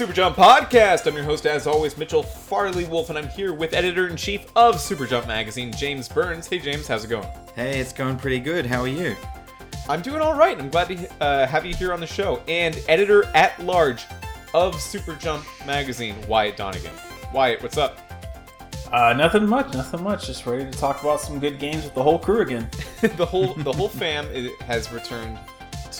Super Jump Podcast. I'm your host, as always, Mitchell Farley Wolf, and I'm here with editor in chief of Super Jump Magazine, James Burns. Hey, James, how's it going? Hey, it's going pretty good. How are you? I'm doing all right. I'm glad to uh, have you here on the show. And editor at large of Super Jump Magazine, Wyatt Donegan. Wyatt, what's up? Uh, nothing much, nothing much. Just ready to talk about some good games with the whole crew again. the whole the whole fam has returned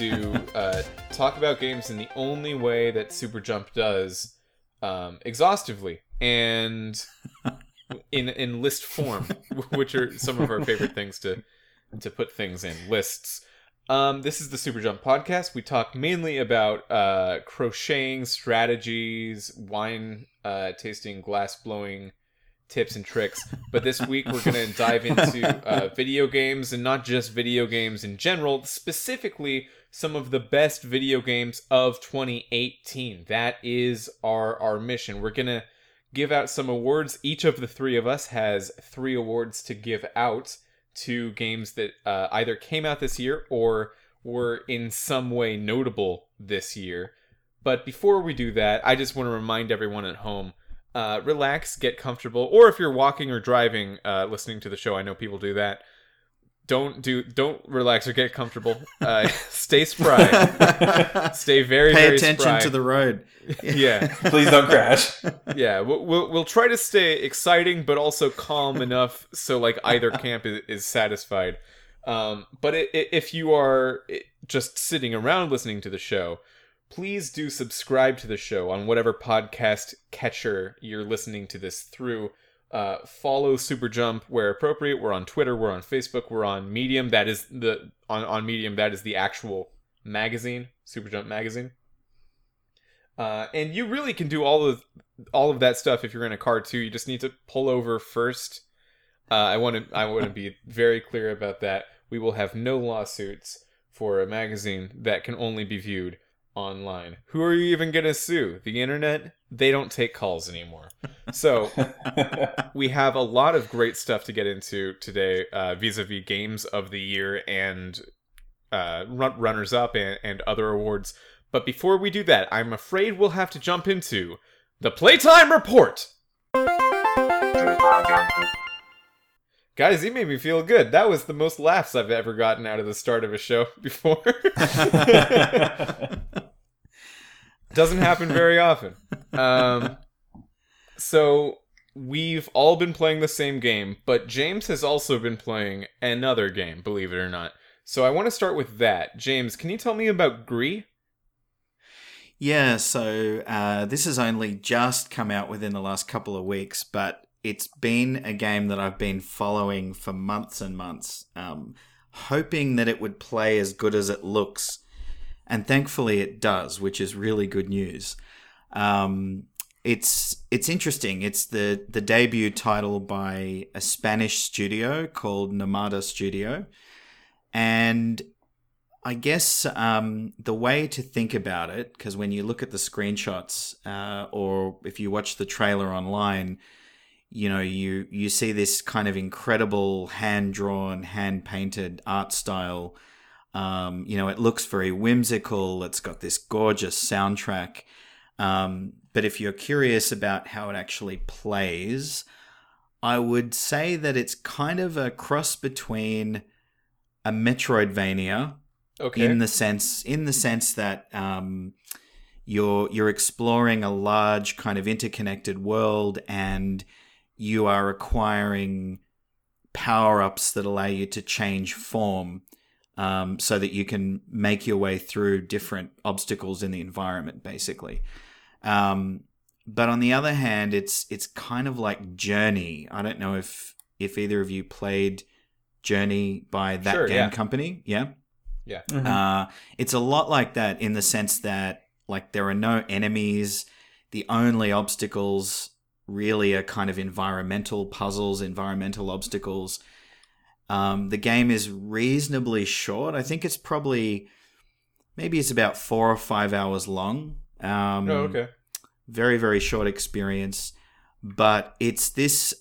to uh, talk about games in the only way that Super Jump does, um, exhaustively and in in list form, which are some of our favorite things to to put things in lists. Um, this is the Super Jump podcast. We talk mainly about uh, crocheting strategies, wine uh, tasting, glass blowing tips and tricks. But this week we're going to dive into uh, video games and not just video games in general, specifically some of the best video games of 2018. That is our our mission. We're going to give out some awards. Each of the three of us has three awards to give out to games that uh, either came out this year or were in some way notable this year. But before we do that, I just want to remind everyone at home uh, relax, get comfortable, or if you're walking or driving, uh, listening to the show, I know people do that. Don't do, don't relax or get comfortable. Uh, stay spry. stay very, Pay very attention spry. to the road. yeah, Please don't crash. yeah. We'll, we'll we'll try to stay exciting, but also calm enough so like either camp is, is satisfied. Um, but i i if you are just sitting around listening to the show, please do subscribe to the show on whatever podcast catcher you're listening to this through. Uh, follow Super Jump where appropriate. We're on Twitter. We're on Facebook. We're on Medium. That is the on on Medium. That is the actual magazine, Super Jump magazine. Uh, and you really can do all of all of that stuff if you're in a car too. You just need to pull over first. Uh, I want to I want to be very clear about that. We will have no lawsuits for a magazine that can only be viewed online. Who are you even to sue? The internet? They don't take calls anymore. So we have a lot of great stuff to get into today, uh, vis-a-vis games of the year and uh, run- runners-up and, and other awards. But before we do that, I'm afraid we'll have to jump into the Playtime Report. Guys, you made me feel good. That was the most laughs I've ever gotten out of the start of a show before. Doesn't happen very often. Um, so we've all been playing the same game, but James has also been playing another game, believe it or not. So I want to start with that. James, can you tell me about Gris? Yeah, so uh, this has only just come out within the last couple of weeks, but it's been a game that I've been following for months and months, um, hoping that it would play as good as it looks. And thankfully it does, which is really good news. Um, it's it's interesting. It's the the debut title by a Spanish studio called Nomada Studio, and I guess um, the way to think about it, because when you look at the screenshots uh, or if you watch the trailer online, you know you you see this kind of incredible hand drawn, hand painted art style. Um, you know, it looks very whimsical. It's got this gorgeous soundtrack. Um, but if you're curious about how it actually plays, I would say that it's kind of a cross between a Metroidvania Okay. in the sense in the sense that um, you're you're exploring a large kind of interconnected world and you are acquiring power ups that allow you to change form um, so that you can make your way through different obstacles in the environment basically um, but on the other hand it's it's kind of like journey i don't know if if either of you played journey by that Sure, game yeah. company yeah Mhm. uh, it's a lot like that in the sense that like there are no enemies. The only obstacles really are kind of environmental puzzles, environmental obstacles. Um, the game is reasonably short. I think it's probably maybe it's about four or five hours long. Um, oh, okay. very very short experience but it's this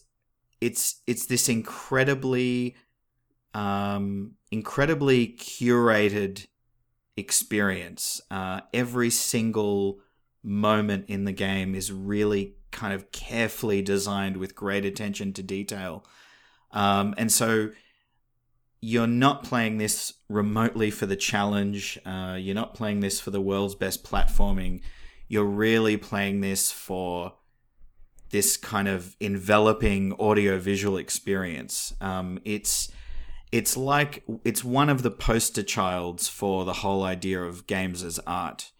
it's it's this incredibly um incredibly curated experience uh every single moment in the game is really kind of carefully designed with great attention to detail. Um, and so you're not playing this remotely for the challenge. Uh, you're not playing this for the world's best platforming. You're really playing this for this kind of enveloping audio-visual experience. Um, it's it's like it's one of the poster childs for the whole idea of games as art.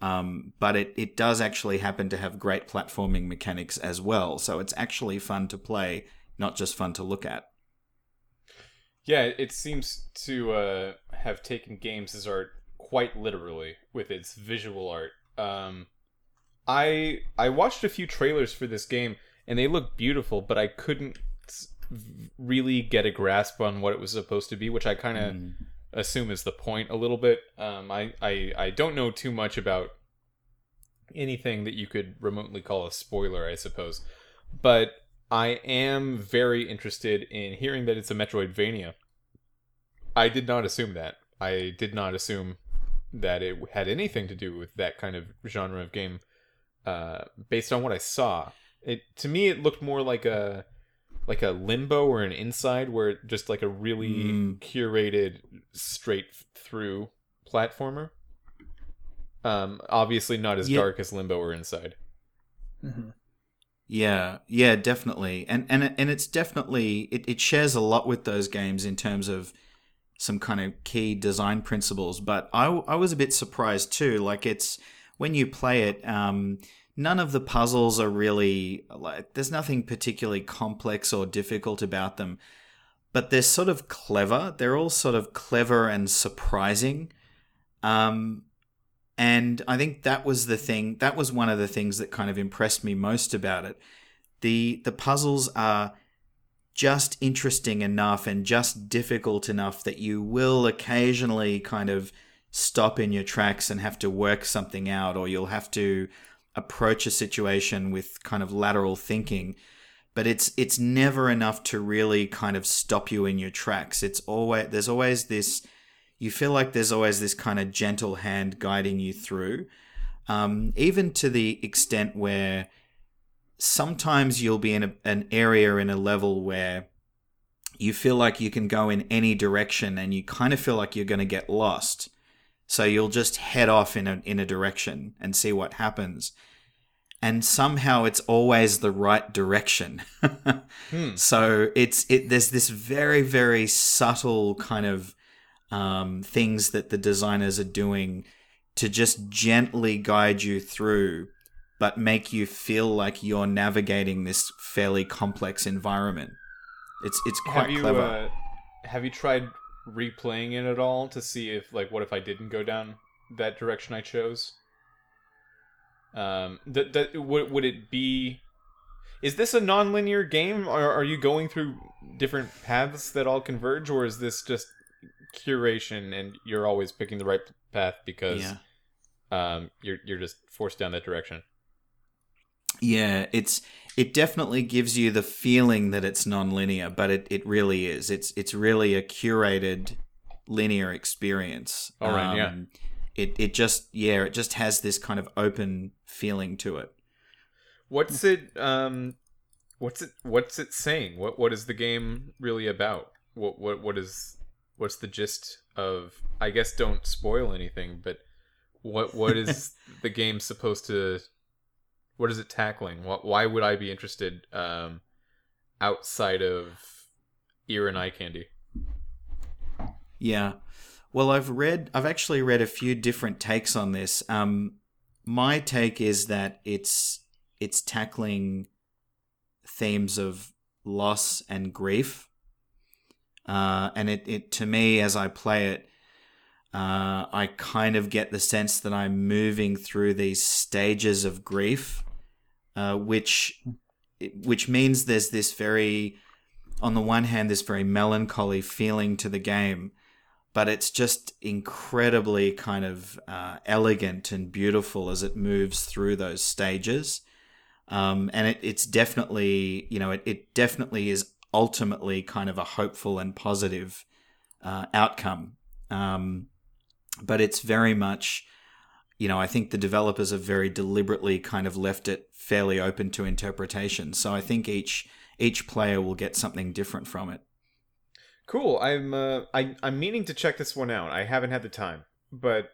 Um, but it, it does actually happen to have great platforming mechanics as well. So it's actually fun to play, not just fun to look at. Yeah, it seems to uh, have taken games as art quite literally with its visual art. Um, I I watched a few trailers for this game and they look beautiful, but I couldn't really get a grasp on what it was supposed to be, which I kind of mm. assume is the point a little bit. Um, I, I I don't know too much about anything that you could remotely call a spoiler, I suppose, but I am very interested in hearing that it's a Metroidvania. I did not assume that. I did not assume that it had anything to do with that kind of genre of game. Uh, based on what I saw, it to me it looked more like a like a limbo or an inside where just like a really mm. curated straight through platformer um obviously not as yeah. dark as limbo or inside mm-hmm. Yeah yeah definitely. And and and it's definitely it, it shares a lot with those games in terms of some kind of key design principles but i i was a bit surprised too like it's when you play it um none of the puzzles are really like there's nothing particularly complex or difficult about them but they're sort of clever they're all sort of clever and surprising um, and i think that was the thing that was one of the things that kind of impressed me most about it. The the puzzles are just interesting enough and just difficult enough that you will occasionally kind of stop in your tracks and have to work something out or you'll have to approach a situation with kind of lateral thinking. But it's it's never enough to really kind of stop you in your tracks. It's always there's always this you feel like there's always this kind of gentle hand guiding you through um, even to the extent where sometimes you'll be in a, an area in a level where you feel like you can go in any direction and you kind of feel like you're going to get lost so you'll just head off in a in a direction and see what happens. And somehow it's always the right direction. hmm. So it's it there's this very, very subtle kind of um, things that the designers are doing to just gently guide you through, but make you feel like you're navigating this fairly complex environment. It's it's quite have you, clever. Uh, have you tried replaying it at all to see if like what if I didn't go down that direction I chose? Um, that that would would it be? Is this a non-linear game, or are you going through different paths that all converge, or is this just curation and you're always picking the right path because yeah. um, you're you're just forced down that direction? Yeah, it's it definitely gives you the feeling that it's non-linear, but it, it really is. It's it's really a curated linear experience. All right, um, yeah. It it just yeah, it just has this kind of open feeling to it. What's it um what's it what's it saying? What what is the game really about? What what what is what's the gist of I guess don't spoil anything, but what what is the game supposed to what is it tackling? What, why would I be interested um, outside of ear and eye candy? Yeah. Well, I've read, I've actually read a few different takes on this. Um, my take is that it's it's tackling themes of loss and grief, uh, and it, it to me as I play it, uh, I kind of get the sense that I'm moving through these stages of grief, uh, which which means there's this very, on the one hand, this very melancholy feeling to the game, but it's just incredibly kind of uh, elegant and beautiful as it moves through those stages. Um, and it, it's definitely, you know, it, it definitely is ultimately kind of a hopeful and positive uh, outcome. Um, but it's very much you know, I think the developers have very deliberately kind of left it fairly open to interpretation. So I think each each player will get something different from it. Cool. I'm uh, I I'm meaning to check this one out. I haven't had the time, but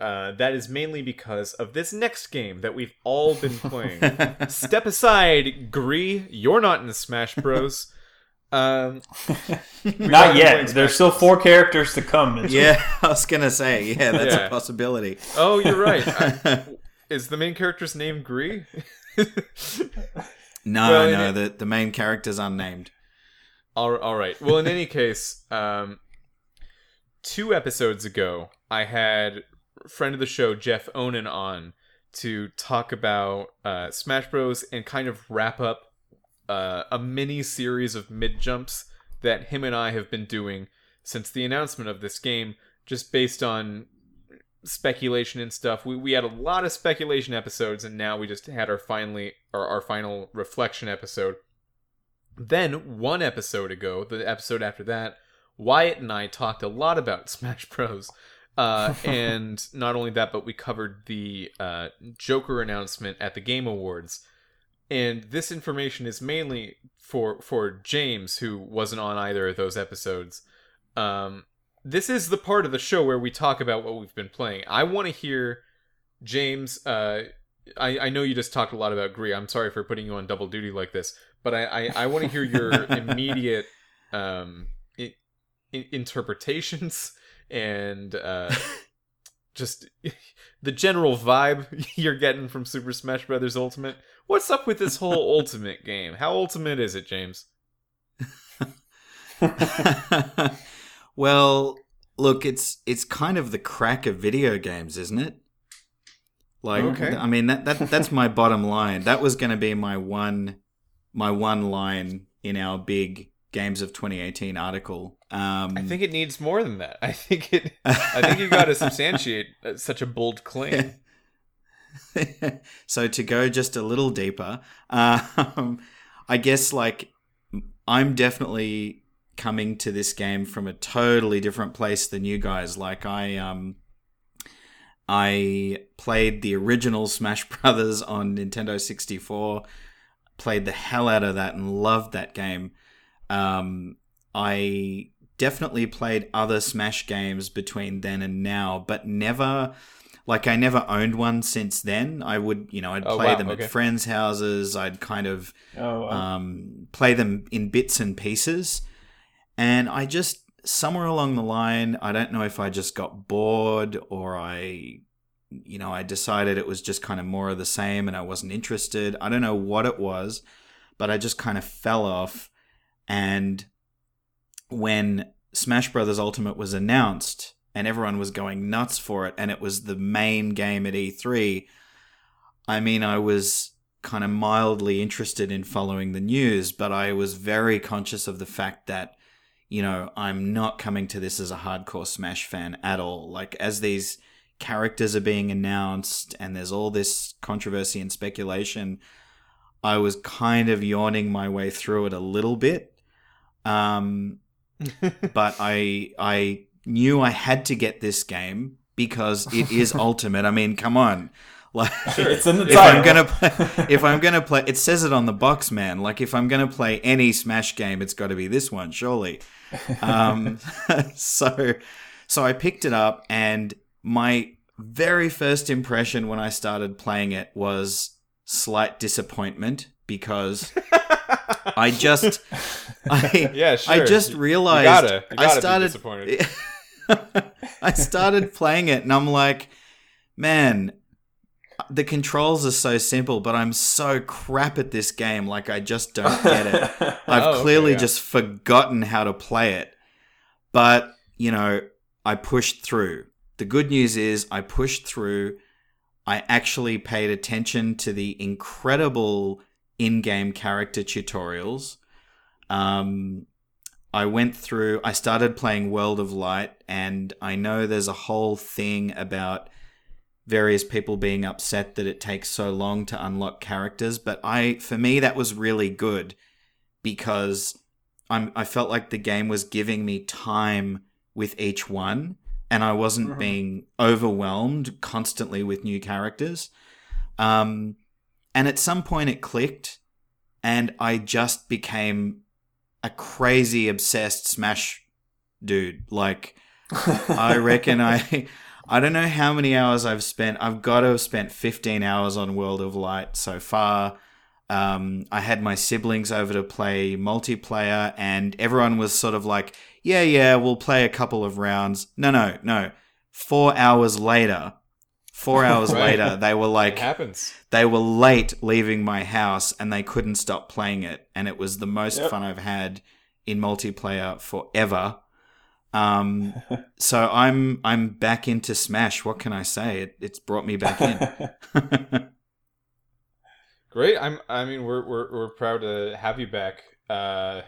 uh, that is mainly because of this next game that we've all been playing. Step aside, Gris. You're not in the Smash Bros. Um, Not yet. There's still four characters to come. Mitchell. yeah, I was gonna say, yeah, that's Yeah. a possibility. oh, you're right. I- is the main character's name Gris? No, Well, no, it- the the main character's unnamed. All, all right. Well, in any case, um, two episodes ago, I had friend of the show Jeff Onan on to talk about uh, Smash Bros. and kind of wrap up uh, a mini series of mid jumps that him and I have been doing since the announcement of this game, just based on speculation and stuff. We we had a lot of speculation episodes, and now we just had our finally our, our final reflection episode. Then one episode ago, the episode after that, Wyatt and I talked a lot about Smash Bros. Uh, and not only that, but we covered the uh, Joker announcement at the Game Awards. And this information is mainly for for James, who wasn't on either of those episodes. Um, this is the part of the show where we talk about what we've been playing. I want to hear James. Uh, I, I know you just talked a lot about Gris. I'm sorry for putting you on double duty like this, but I, I, I want to hear your immediate um, I- interpretations and uh, just the general vibe you're getting from Super Smash Brothers Ultimate. What's up with this whole Ultimate game? How ultimate is it, James? well, look, it's it's kind of the crack of video games, isn't it? Like, Okay. I mean that, that that's my bottom line. That was going to be my one my one line in our big games of 2018 article. Um, I think it needs more than that. I think it. I think you got to substantiate uh, such a bold claim. so to go just a little deeper, um, I guess like I'm definitely coming to this game from a totally different place than you guys. Like I um I played the original Smash Brothers on Nintendo 64, played the hell out of that and loved that game. Um I definitely played other Smash games between then and now, but never like I never owned one since then. I would, you know, I'd Oh, play wow, them okay. at friends' houses. I'd kind of Oh, wow. um, play them in bits and pieces. And I just, somewhere along the line, I don't know if I just got bored or I, you know, I decided it was just kind of more of the same and I wasn't interested. I don't know what it was, but I just kind of fell off. And when Smash Brothers Ultimate was announced and everyone was going nuts for it, and it was the main game at E3, I mean, I was kind of mildly interested in following the news, but I was very conscious of the fact that, you know, I'm not coming to this as a hardcore Smash fan at all. Like, as these characters are being announced and there's all this controversy and speculation, I was kind of yawning my way through it a little bit. Um, but I I knew I had to get this game because it is ultimate. I mean, come on. Like it's in the if. I'm gonna play, if I'm gonna play, it says it on the box, man. Like if I'm gonna play any Smash game, it's got to be this one, surely. Um, so, so I picked it up, and my very first impression when I started playing it was slight disappointment because I just, I, Yeah, sure. I just realized you gotta, you I gotta started be disappointed. I started playing it and I'm like, man, the controls are so simple, but I'm so crap at this game. Like, I just don't get it. I've Oh, okay, clearly yeah. just forgotten how to play it. But, you know, I pushed through. The good news is I pushed through. I actually paid attention to the incredible in game character tutorials. Um, I went through, I started playing World of Light, and I know there's a whole thing about various people being upset that it takes so long to unlock characters, but I for me that was really good because I'm I felt like the game was giving me time with each one and I wasn't Mhm. being overwhelmed constantly with new characters. Um, and at some point it clicked, and I just became a crazy obsessed Smash dude. Like, I reckon I. I don't know how many hours I've spent. I've got to have spent 15 hours on World of Light so far. Um, I had my siblings over to play multiplayer, and everyone was sort of like, yeah, yeah, we'll play a couple of rounds. No, no, no. Four hours later, four hours Right. later, they were it like, happens. they were late leaving my house and they couldn't stop playing it. And it was the most Yep. fun I've had in multiplayer forever. Um, so I'm I'm back into Smash. What can I say? It, it's brought me back in. Great. I'm. I mean, we're we're we're proud to have you back. Uh,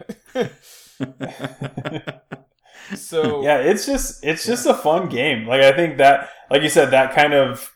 so yeah, it's just it's just a fun game. Like I think that, like you said, that kind of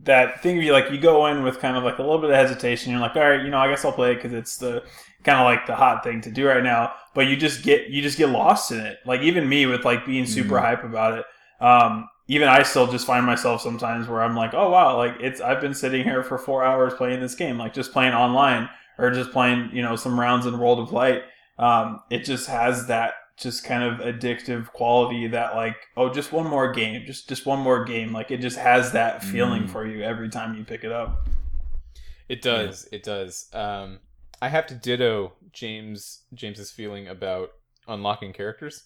that thing. You like you go in with kind of like a little bit of hesitation. You're like, all right, you know, I guess I'll play it because it's the kind of like the hot thing to do right now. But you just get you just get lost in it. Like even me with like being super Mhm. hype about it. Um, even I still just find myself sometimes where I'm like, oh wow, like it's I've been sitting here for four hours playing this game, like just playing online or just playing you know some rounds in World of Light. Um, it just has that just kind of addictive quality that like oh just one more game just just one more game like it just has that feeling Mm. for you every time you pick it up It does. It does. Um, I have to ditto James James's feeling about unlocking characters.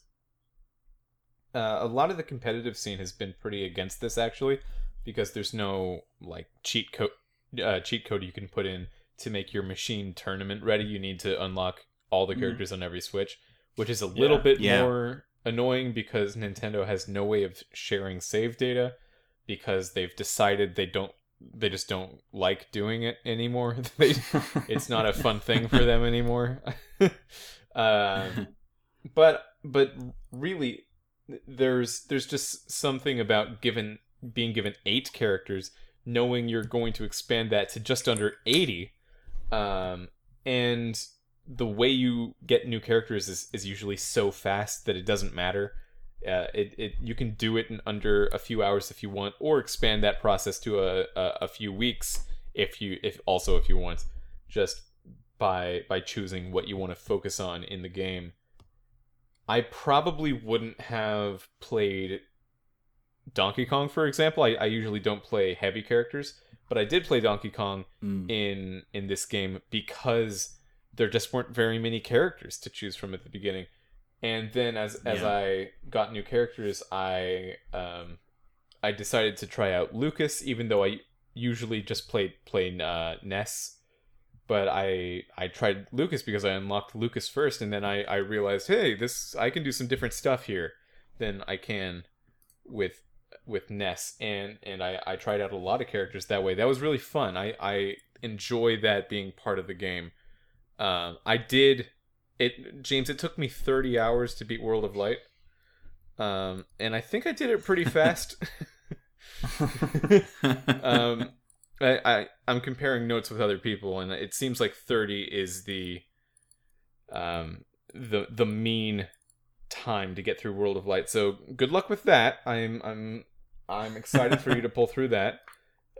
Uh, a lot of the competitive scene has been pretty against this actually, because there's no like cheat code uh, cheat code you can put in to make your machine tournament ready. You need to unlock all the Mhm. characters on every switch, which is a little Yeah. bit Yeah. more annoying because Nintendo has no way of sharing save data because they've decided they don't they just don't like doing it anymore. they, it's not a fun thing for them anymore. um, but but really, there's there's just something about given being given eight characters, knowing you're going to expand that to just under eighty, um, and the way you get new characters is, is usually so fast that it doesn't matter. Uh, it, it you can do it in under a few hours if you want, or expand that process to a, a, a few weeks if you if also if you want, just by by choosing what you want to focus on in the game. I probably wouldn't have played Donkey Kong, for example. I, I usually don't play heavy characters, but I did play Donkey Kong Mm. in in this game because there just weren't very many characters to choose from at the beginning. And then as as Yeah. I got new characters, I um I decided to try out Lucas, even though I usually just played plain uh, Ness. But I I tried Lucas because I unlocked Lucas first, and then I I realized, hey, this I can do some different stuff here than I can with with Ness, and and I I tried out a lot of characters that way. That was really fun. I I enjoy that being part of the game. Um, I did it, James. It took me thirty hours to beat World of Light, um, and I think I did it pretty fast. um, I, I I'm comparing notes with other people, and it seems like thirty is the um the the mean time to get through World of Light. So good luck with that. I'm I'm I'm excited for you to pull through that.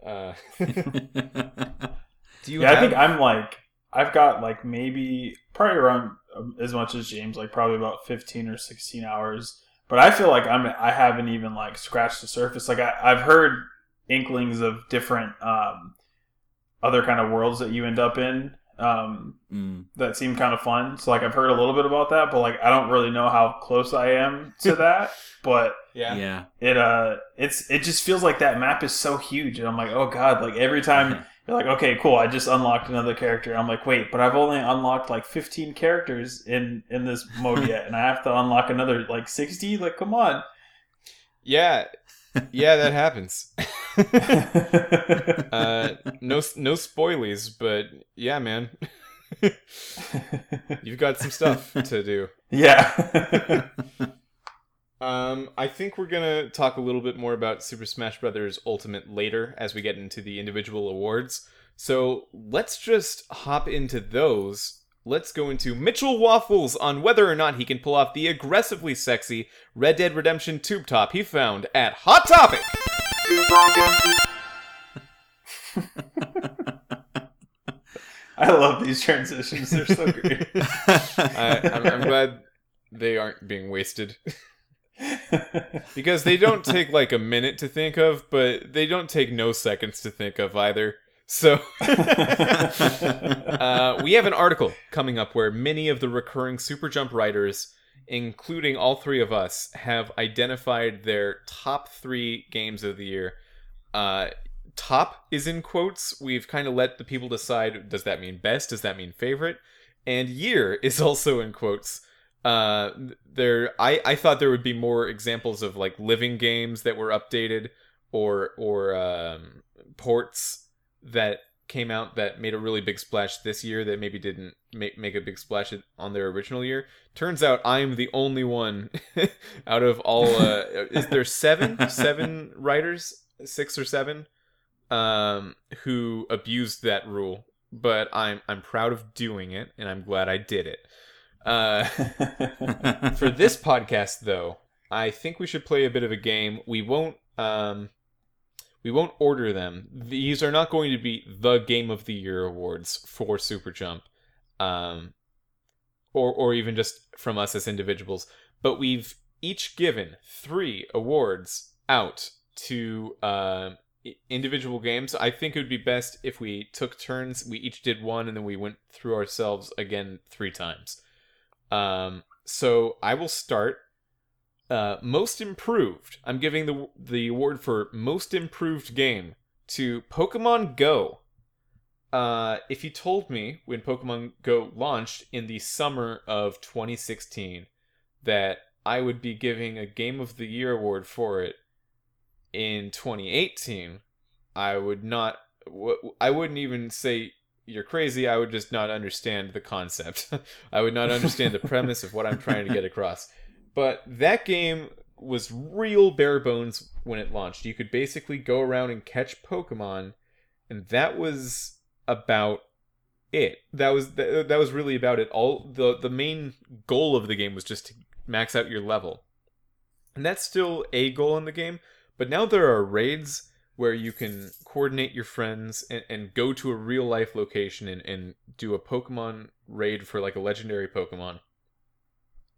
Uh, do you yeah, I think I'm like I've got like maybe probably around um, as much as James, like probably about 15 or 16 hours. But I feel like I'm I haven't even like scratched the surface. Like I, I've heard inklings of different um, other kind of worlds that you end up in um, Mm. that seemed kind of fun. So like I've heard a little bit about that, but like I don't really know how close I am to that. But yeah. Yeah. it uh it's it just feels like that map is so huge and i'm like oh god like every time you're like okay cool i just unlocked another character i'm like wait but i've only unlocked like 15 characters in in this mode yet and i have to unlock another like 60 like come on Yeah, yeah, that happens. uh, no, no spoilies, but yeah, man, you've got some stuff to do. yeah Um, I think we're gonna talk a little bit more about Super Smash Brothers Ultimate later as we get into the individual awards. So let's just hop into those. Let's go into Mitchell Waffles on whether or not he can pull off the aggressively sexy Red Dead Redemption tube top he found at Hot Topic. I love these transitions. They're so great. I, I'm, I'm glad they aren't being wasted. because they don't take like a minute to think of, but they don't take no seconds to think of either. So uh, we have an article coming up where many of the recurring Super Jump writers, including all three of us, have identified their top three games of the year. Uh, top is in quotes. We've kind of let the people decide. Does that mean best? Does that mean favorite? And year is also in quotes uh there i i thought there would be more examples of like living games that were updated or or um ports that came out that made a really big splash this year that maybe didn't make make a big splash on their original year turns out i'm the only one out of all uh is there seven seven writers six or seven um who abused that rule but i'm i'm proud of doing it and i'm glad i did it uh, for this podcast, though, I think we should play a bit of a game. We won't. Um, we won't order them. These are not going to be the Game of the Year awards for Super Jump, um, or or even just from us as individuals. But we've each given three awards out to uh, individual games. I think it would be best if we took turns. We each did one, and then we went through ourselves again three times. Um, so I will start. Uh, most improved. I'm giving the the award for most improved game to Pokemon Go. Uh, if you told me when Pokemon Go launched in the summer of 2016 that I would be giving a Game of the Year award for it in 2018, I would not. I wouldn't even say you're crazy, I would just not understand the concept. I would not understand the premise of what I'm trying to get across. But that game was real bare bones when it launched. You could basically go around and catch Pokemon, and that was about it. That was that, was really about it. All the the main goal of the game was just to max out your level. And that's still a goal in the game, but now there are raids where you can coordinate your friends and, and go to a real life location and, and do a Pokemon raid for like a legendary Pokemon.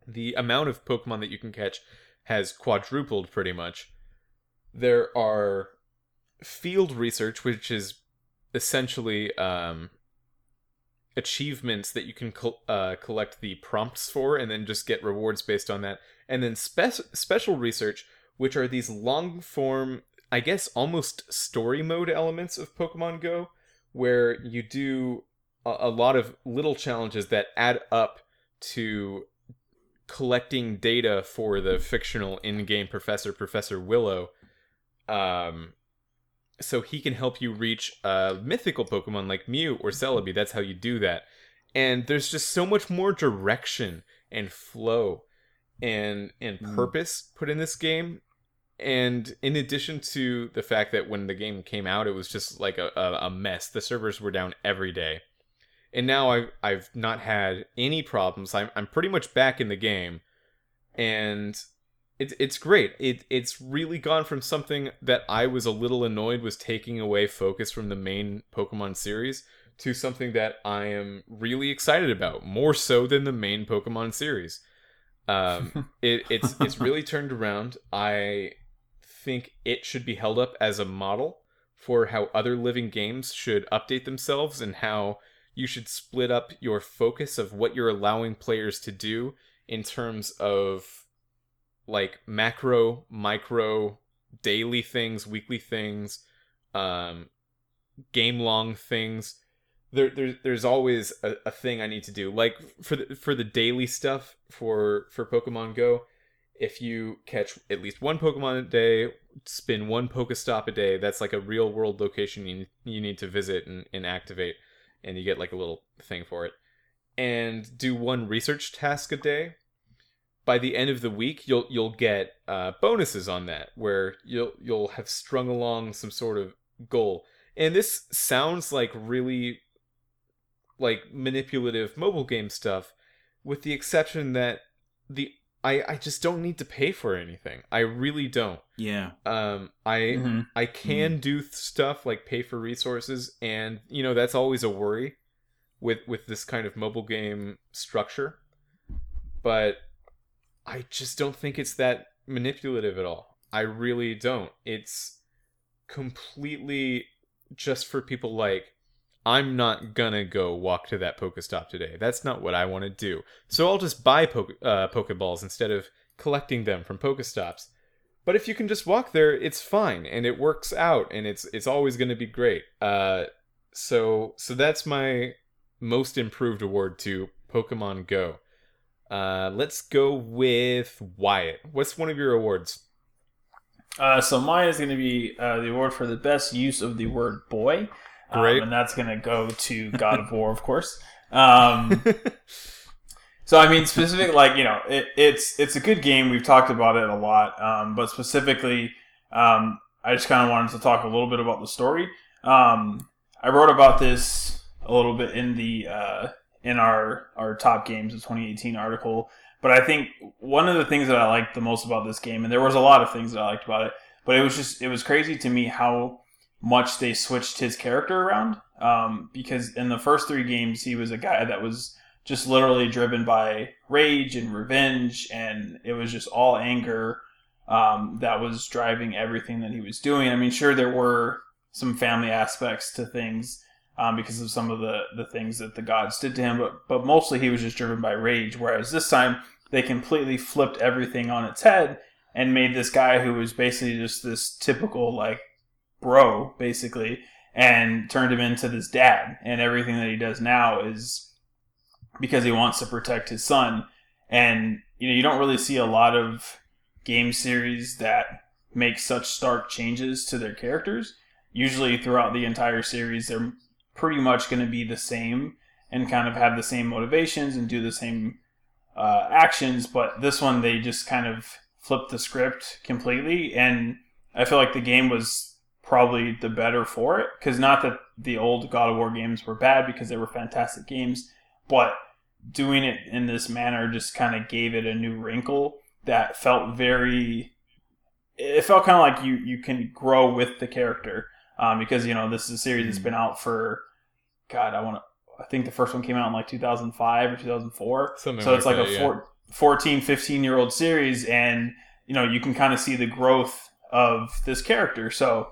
The amount of Pokemon that you can catch has quadrupled pretty much. There are field research, which is essentially um, achievements that you can co- uh, collect the prompts for and then just get rewards based on that. And then spe- special research, which are these long form I guess almost story mode elements of Pokemon Go, where you do a, a lot of little challenges that add up to collecting data for the fictional in-game professor, Professor Willow. Um, so he can help you reach a mythical Pokemon like Mew or Celebi. That's how you do that. And there's just so much more direction and flow and and mm. purpose put in this game and in addition to the fact that when the game came out it was just like a, a, mess the servers were down every day and now I've, I've not had any problems. I'm, I'm pretty much back in the game. And it's, it's great. It, it's really gone from something that i was a little annoyed was taking away focus from the main pokemon series to something that i am really excited about more so than the main pokemon series. Um, it, it's it's really turned around. I think it should be held up as a model for how other living games should update themselves and how you should split up your focus of what you're allowing players to do in terms of like macro, micro, daily things, weekly things, um, game long things. There, there, there's always a, a thing I need to do. Like for the for the daily stuff for for Pokemon Go, if you catch at least one Pokemon a day, spin one Pokestop a day, that's like a real world location you, you need to visit and, and activate, and you get like a little thing for it. And do one research task a day. By the end of the week, you'll you'll get uh, bonuses on that, where you'll you'll have strung along some sort of goal. And this sounds like really like manipulative mobile game stuff, with the exception that the I, I just don't need to pay for anything. I really don't. Yeah. Um, I Mhm. I can do stuff like pay for resources, and you know that's always a worry with with this kind of mobile game structure. But I just don't think it's that manipulative at all. I really don't. It's completely just for people like I'm not gonna go walk to that Pokestop today. That's not what I want to do. So I'll just buy poke- uh, Pokeballs instead of collecting them from Pokestops. But if you can just walk there, it's fine and it works out and it's it's always to be great. Uh, so so that's my most improved award to Pokemon Go. Uh, let's go with Wyatt. What's one of your awards? Uh, so mine is going to be uh, the award for the best use of the word boy. Um, Great. and that's going to go to God of War, of course. Um, so I mean, specific, like you know, it, it's it's a good game. We've talked about it a lot, um, but specifically, um, I just kind of wanted to talk a little bit about the story. Um, I wrote about this a little bit in the uh, in our our top games of 2018 article. But I think one of the things that I liked the most about this game, and there was a lot of things that I liked about it, but it was just it was crazy to me how much they switched his character around. Um, because in the first three games, he was a guy that was just literally driven by rage and revenge, and it was just all anger um, that was driving everything that he was doing. I mean, sure, there were some family aspects to things um, because of some of the, the things that the gods did to him, but but mostly he was just driven by rage. Whereas this time they completely flipped everything on its head and made this guy who was basically just this typical like bro, basically, and turned him into this dad. And everything that he does now is because he wants to protect his son. And you know, you don't really see a lot of game series that make such stark changes to their characters. Usually, throughout the entire series, they're pretty much going to be the same and kind of have the same motivations and do the same uh, actions. But this one, they just kind of flipped the script completely, and I feel like the game was probably the better for it. Because not that the old God of War games were bad, because they were fantastic games, but doing it in this manner just kind of gave it a new wrinkle that felt very. It felt kind of like you you can grow with the character um, because you know this is a series that's been out for God I want to I think the first one came out in like 2005 or 2004 Something so it's like like a that, four, 14 15 year old series and you know you can kind of see the growth of this character so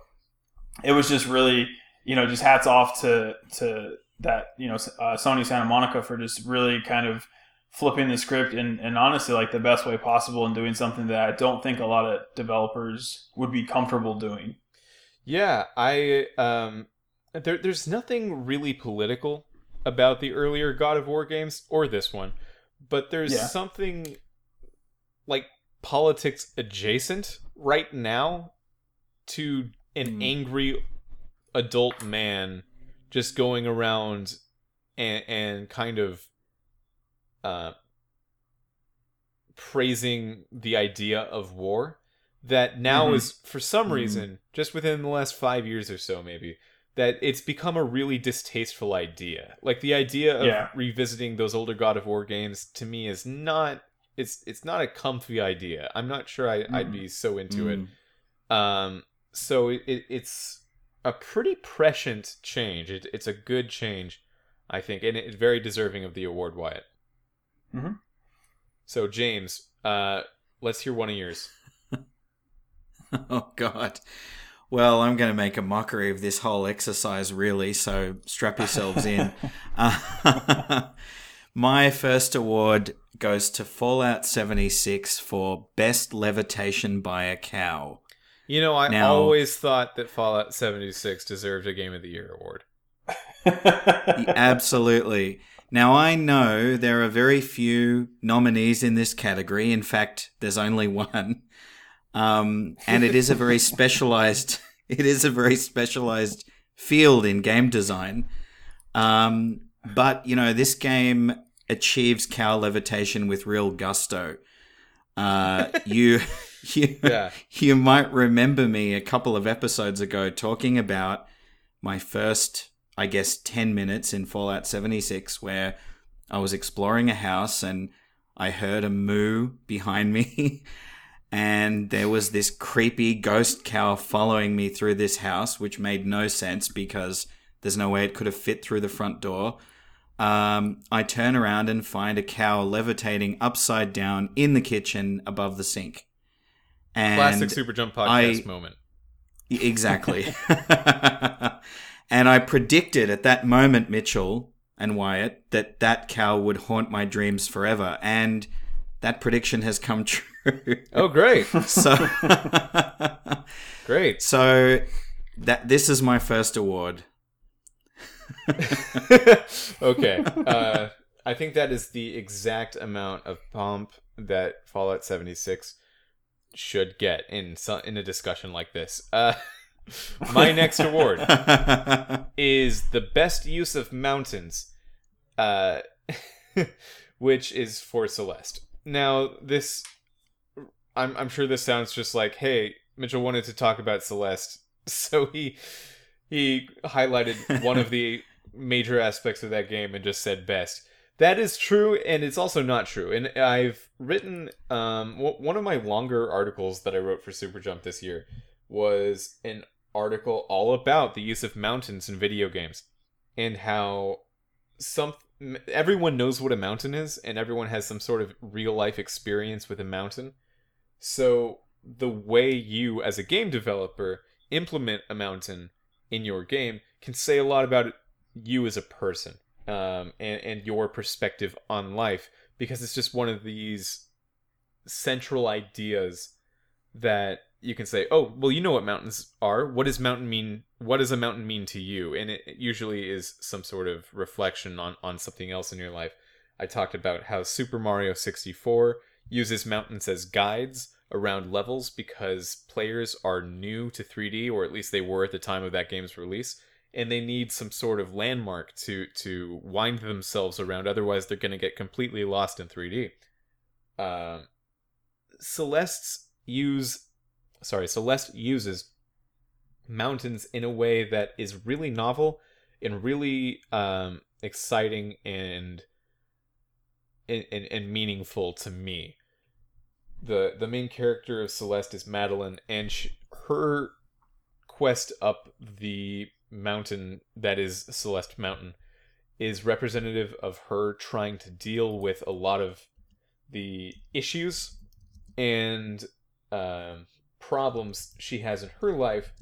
it was just really you know just hats off to to that you know uh, Sony Santa Monica for just really kind of flipping the script and, and honestly like the best way possible and doing something that I don't think a lot of developers would be comfortable doing. Yeah, I um there there's nothing really political about the earlier God of War games or this one, but there's Yeah. something like politics adjacent right now to an Mm. angry adult man just going around and and kind of uh praising the idea of war that now Mhm. is for some Mhm. reason just within the last 5 years or so maybe that it's become a really distasteful idea like the idea of Yeah. revisiting those older god of war games to me is not it's it's not a comfy idea i'm not sure I, i'd Mhm. be so into it Mm. um, so it, it, it's a pretty prescient change. It, it's a good change, I think, and it's very deserving of the award, Wyatt. Mhm. So James, uh, let's hear one of yours. Oh God. Well, I'm going to make a mockery of this whole exercise, really. So strap yourselves in. Uh, my first award goes to Fallout 76 for best levitation by a cow. You know, I Now- always thought that Fallout 76 deserved a Game of the Year award. Absolutely. Now I know there are very few nominees in this category. In fact, there's only one, um, and it is a very specialized. It is a very specialized field in game design. Um, but you know, this game achieves cow levitation with real gusto. Uh, you, you, Yeah. you might remember me a couple of episodes ago talking about my first I guess, 10 minutes in Fallout 76 where I was exploring a house and I heard a moo behind me. and there was this creepy ghost cow following me through this house, which made no sense because there's no way it could have fit through the front door. Um, I turn around and find a cow levitating upside down in the kitchen above the sink. And Classic Super Jump podcast I- moment. Exactly. and I predicted at that moment, Mitchell and Wyatt, that that cow would haunt my dreams forever. And that prediction has come true. Oh, great, so, great. so that this is my first award. okay. Uh, I think that is the exact amount of pomp that Fallout 76 should get in in a discussion like this. Uh, my next award is the best use of mountains, uh, which is for Celeste. Now, this, I'm, I'm sure this sounds just like, hey, Mitchell wanted to talk about Celeste, so he he highlighted one of the major aspects of that game and just said best. That is true, and it's also not true. And I've written um, w- one of my longer articles that I wrote for Super Jump this year was an article all about the use of mountains in video games and how some everyone knows what a mountain is and everyone has some sort of real life experience with a mountain. So the way you as a game developer implement a mountain in your game can say a lot about you as a person um, and, and your perspective on life because it's just one of these central ideas that you can say oh well you know what mountains are. What does mountain mean? What does a mountain mean to you? And it usually is some sort of reflection on on something else in your life. I talked about how super mario 64 uses mountains as guides around levels because players are new to 3d or at least they were at the time of that game's release and they need some sort of landmark to to wind themselves around otherwise they're going to get completely lost in 3d uh, celeste's use sorry celeste uses mountains in a way that is really novel and really um, exciting and, and and meaningful to me. The the main character of celeste is madeline and sh her quest up the mountain that is Celeste Mountain is representative of her trying to deal with a lot of the issues and um, problems she has in her life.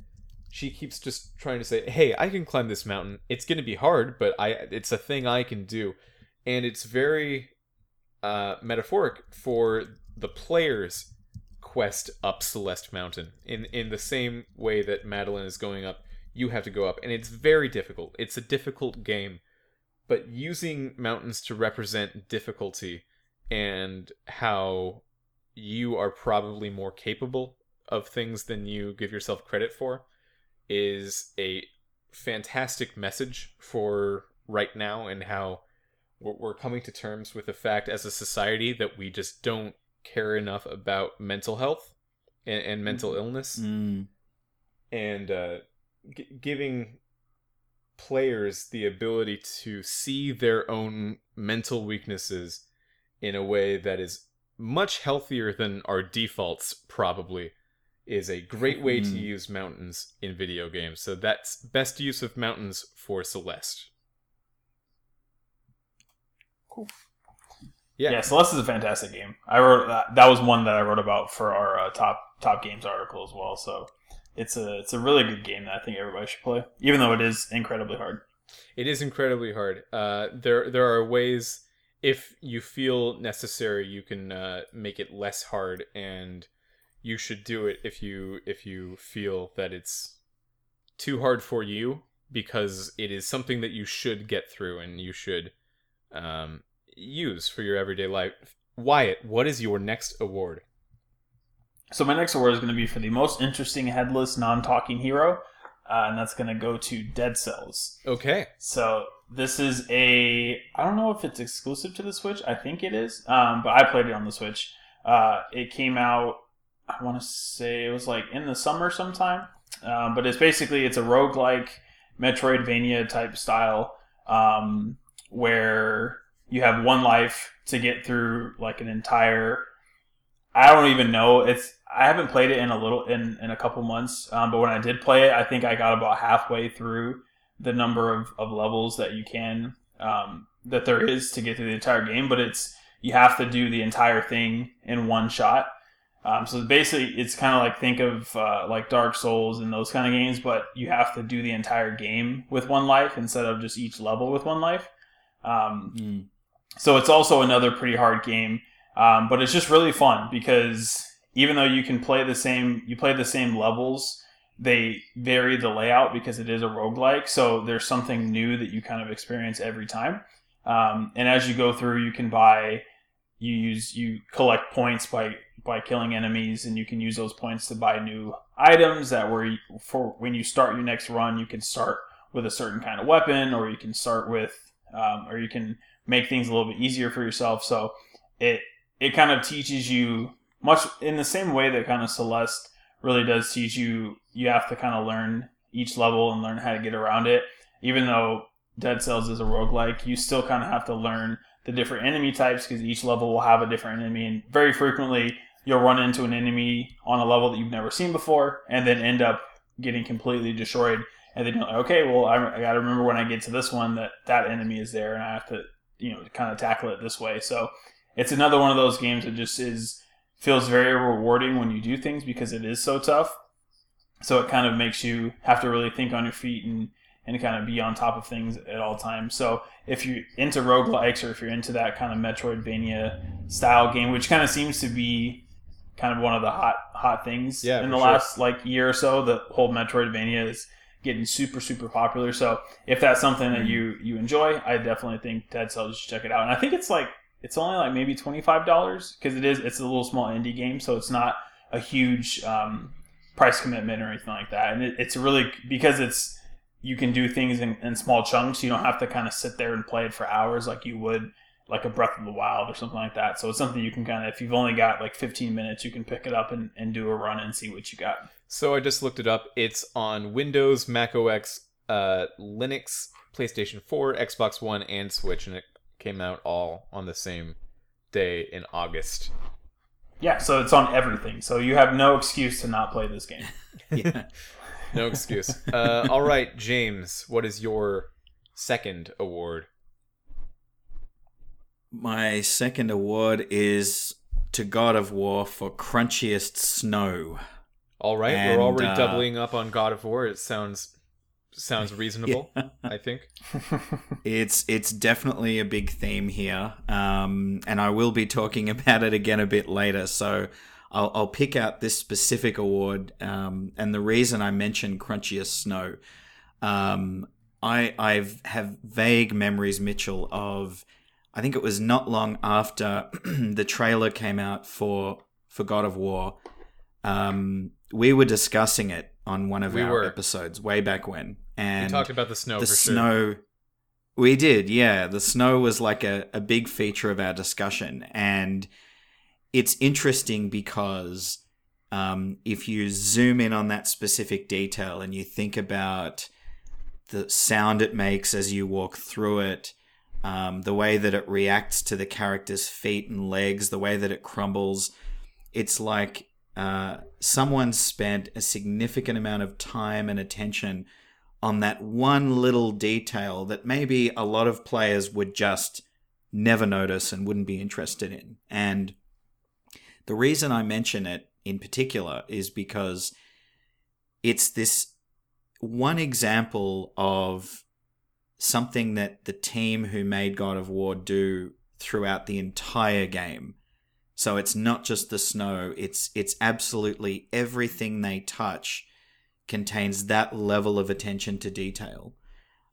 She keeps just trying to say, "Hey, I can climb this mountain. It's going to be hard, but I it's a thing I can do." And it's very uh, metaphoric for the players quest up Celeste Mountain in in the same way that Madeline is going up you have to go up and it's very difficult. It's a difficult game but using mountains to represent difficulty and how you are probably more capable of things than you give yourself credit for is a fantastic message for right now and how we're coming to terms with the fact as a society that we just don't care enough about mental health and, and mental illness. Mm. and uh, g- giving players the ability to see their own mental weaknesses in a way that is much healthier than our defaults probably is a great way to Hmm. use mountains in video games so that's best use of mountains for celeste Cool. yeah, Yeah. Celeste is a fantastic game. I wrote that. That was one that I wrote about for our uh, top top games article as well. So it's a it's a really good game that I think everybody should play, even though it is incredibly hard. It is incredibly hard. Uh, there there are ways if you feel necessary, you can uh, make it less hard, and you should do it if you if you feel that it's too hard for you because it is something that you should get through and you should um, use for your everyday life. Wyatt, what is your next award? So my next award is going to be for the most interesting headless non-talking hero, uh, and that's going to go to Dead Cells. Okay, So this is a I don't know if it's exclusive to the Switch. I think it is, um, but I played it on the Switch. Uh, it came out. I want to say it was like in the summer sometime. Um, but it's basically it's a roguelike. Metroidvania type style, um, where you have one life to get through like an entire. I don't even know. It's I haven't played it in a little in in a couple months, um, but when I did play it, I think I got about halfway through the number of, of levels that you can um, that there is to get through the entire game. But it's you have to do the entire thing in one shot. Um, so basically, it's kind of like think of uh, like Dark Souls and those kind of games, but you have to do the entire game with one life instead of just each level with one life. Um, Mm. so it's also another pretty hard game, um, but it's just really fun because even though you can play the same, you play the same levels, they vary the layout because it is a roguelike. So there's something new that you kind of experience every time. Um, and as you go through, you can buy, you use, you collect points by by killing enemies, and you can use those points to buy new items that were for when you start your next run, you can start with a certain kind of weapon, or you can start with, um, or you can make things a little bit easier for yourself. So it it kind of teaches you much in the same way that kind of Celeste really does teach you. You have to kind of learn each level and learn how to get around it. Even though Dead Cells is a roguelike, you still kind of have to learn the different enemy types because each level will have a different enemy, and very frequently you'll run into an enemy on a level that you've never seen before, and then end up getting completely destroyed. And then you're like, okay, well, I, I got to remember when I get to this one that that enemy is there, and I have to, you know, kind of tackle it this way. So it's another one of those games that just is feels very rewarding when you do things because it is so tough. So it kind of makes you have to really think on your feet and and kind of be on top of things at all times. So if you're into roguelikes or if you're into that kind of Metroidvania style game, which kind of seems to be kind of one of the hot hot things Yeah, in the sure. last like year or so, the whole Metroidvania is getting super super popular. So if that's something that mm-hmm. you you enjoy, I definitely think Dead Cells you should check it out. And I think it's like it's only like maybe twenty five dollars because it is it's a little small indie game, so it's not a huge um, price commitment or anything like that. And it, it's really because it's you can do things in, in small chunks. You don't have to kind of sit there and play it for hours like you would like a Breath of the Wild or something like that. So it's something you can kind of if you've only got like fifteen minutes, you can pick it up and, and do a run and see what you got. So I just looked it up. It's on Windows, Mac OS, uh, Linux, PlayStation 4, Xbox One, and Switch, and it came out all on the same day in August. Yeah, so it's on everything. So you have no excuse to not play this game. Yeah. No excuse. uh, all right, James, what is your second award? My second award is to God of War for crunchiest snow. All right, And, we're already uh, doubling up on God of War. It sounds sounds reasonable. I think. It's it's definitely a big theme here, um, and I will be talking about it again a bit later. So I'll, I'll pick out this specific award, um, and the reason I mentioned crunchiest snow, um, I I've have vague memories, Mitchell, of I think it was not long after the trailer came out for for God of War. Um, we were discussing it on one of We our were. episodes way back when, and we talked about the snow the snow we did yeah. The snow was like a, a big feature of our discussion. And it's interesting because um, if you zoom in on that specific detail and you think about the sound it makes as you walk through it um, the way that it reacts to the character's feet and legs the way that it crumbles it's like uh, someone spent a significant amount of time and attention on that one little detail that maybe a lot of players would just never notice and wouldn't be interested in. And the reason I mention it in particular is because it's this one example of something that the team who made God of War do throughout the entire game. So it's not just the snow, it's it's absolutely everything they touch contains that level of attention to detail.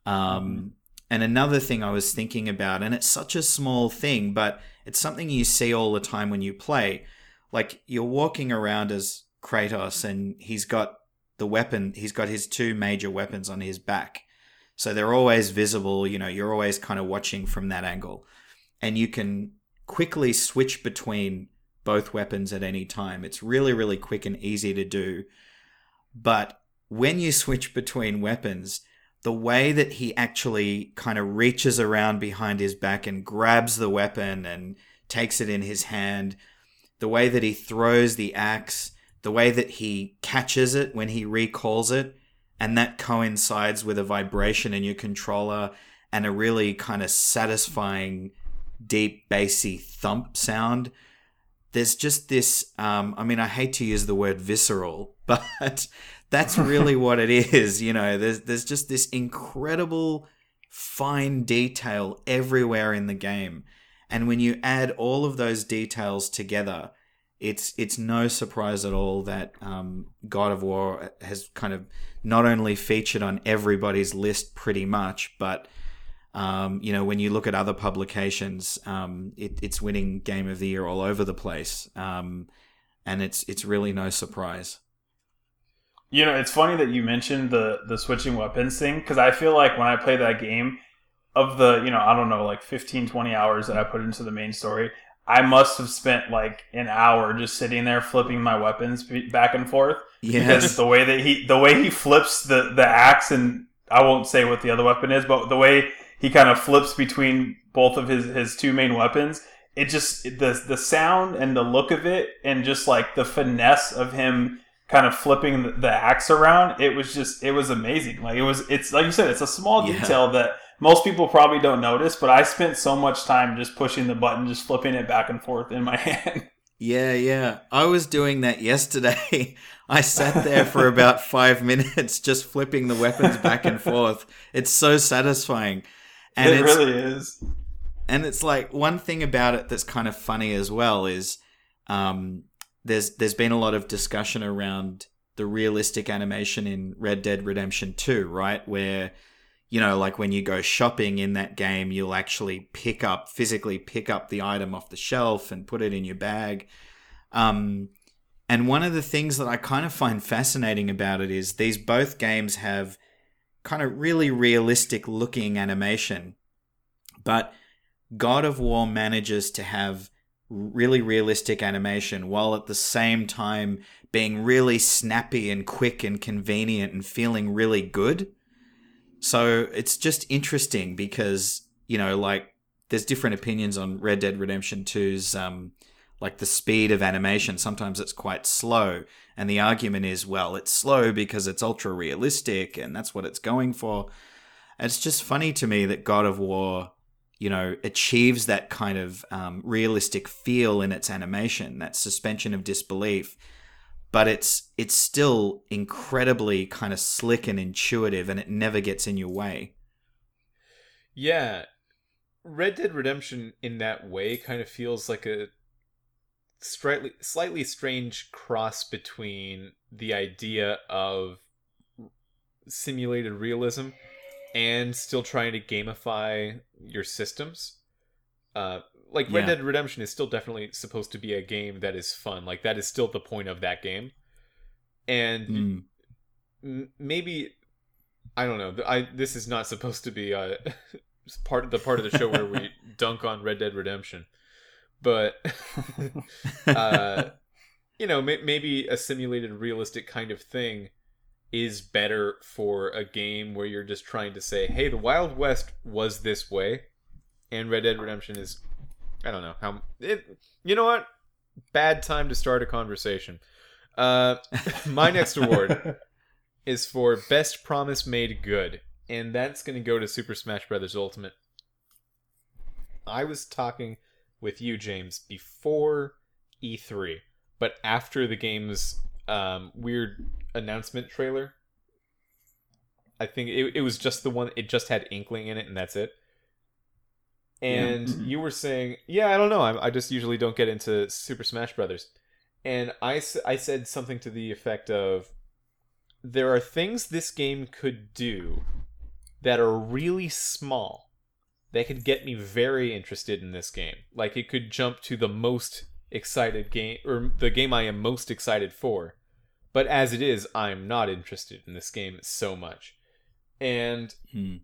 Um, And another thing I was thinking about, and it's such a small thing, but it's something you see all the time when you play. Like you're walking around as Kratos, and he's got the weapon, he's got his two major weapons on his back. So they're always visible, you know, you're always kind of watching from that angle. And you can quickly switch between both weapons at any time. It's really, really quick and easy to do. But when you switch between weapons, the way that he actually kind of reaches around behind his back and grabs the weapon and takes it in his hand, the way that he throws the axe, the way that he catches it when he recalls it, and that coincides with a vibration in your controller and a really kind of satisfying, deep, bassy thump sound. There's just this. Um, I mean, I hate to use the word visceral, but that's really what it is. You know, there's there's just this incredible fine detail everywhere in the game. And when you add all of those details together, it's it's no surprise at all that um, God of War has kind of not only featured on everybody's list pretty much, but um, you know when you look at other publications, um, it, it's winning Game of the Year all over the place, um, and it's it's really no surprise. You know, it's funny that you mentioned the the switching weapons thing because I feel like when I play that game, of the you know I don't know like 15, 20 hours that I put into the main story, I must have spent like an hour just sitting there flipping my weapons back and forth. Yes. Because the way that he the way he flips the the axe and I won't say what the other weapon is, but the way he kind of flips between both of his his two main weapons, it just the the sound and the look of it and just like the finesse of him kind of flipping the, the axe around, it was just it was amazing. Like it was it's like you said, it's a small Yeah. detail that most people probably don't notice, but I spent so much time just pushing the button, just flipping it back and forth in my hand. Yeah, yeah. I was doing that yesterday. I sat there for about five minutes just flipping the weapons back and forth. It's so satisfying. And it really is. and it's like one thing about it that's kind of funny as well is um, there's there's been a lot of discussion around the realistic animation in Red Dead Redemption 2, right? Where you know, like when you go shopping in that game, you'll actually pick up physically pick up the item off the shelf and put it in your bag. Um, and one of the things that I kind of find fascinating about it is these both games have kind of really realistic looking animation, but God of War manages to have really realistic animation while at the same time being really snappy and quick and convenient and feeling really good. So it's just interesting because, you know, like there's different opinions on Red Dead Redemption 2's um like the speed of animation. Sometimes it's quite slow. And the argument is, well, it's slow because it's ultra realistic and that's what it's going for. It's just funny to me that God of War, you know, achieves that kind of um, realistic feel in its animation, that suspension of disbelief. But it's it's still incredibly kind of slick and intuitive, and it never gets in your way. Yeah. Red Dead Redemption in that way kind of feels like a slightly slightly strange cross between the idea of simulated realism and still trying to gamify your systems. Uh, like Red Yeah. Dead Redemption is still definitely supposed to be a game that is fun. Like that is still the point of that game. And Mm. m- maybe I don't know. I this is not supposed to be uh part of the part of the show where we dunk on Red Dead Redemption, but uh, you know, may- maybe a simulated realistic kind of thing is better for a game where you're just trying to say, "Hey, the Wild West was this way," and Red Dead Redemption is, I don't know how. It, you know what? Bad time to start a conversation. Uh, my next award is for Best Promise Made Good, and that's going to go to Super Smash Bros. Ultimate. I was talking with you, James, before E3, but after the game's um, weird announcement trailer. I think it, it was just the one, it just had Inkling in it, and that's it. And Mhm. you were saying, yeah, I don't know. I, I just usually don't get into Super Smash Brothers. And I, I said something to the effect of there are things this game could do that are really small that could get me very interested in this game. Like it could jump to the most excited game or the game I am most excited for. But as it is, I'm not interested in this game so much. And Hmm.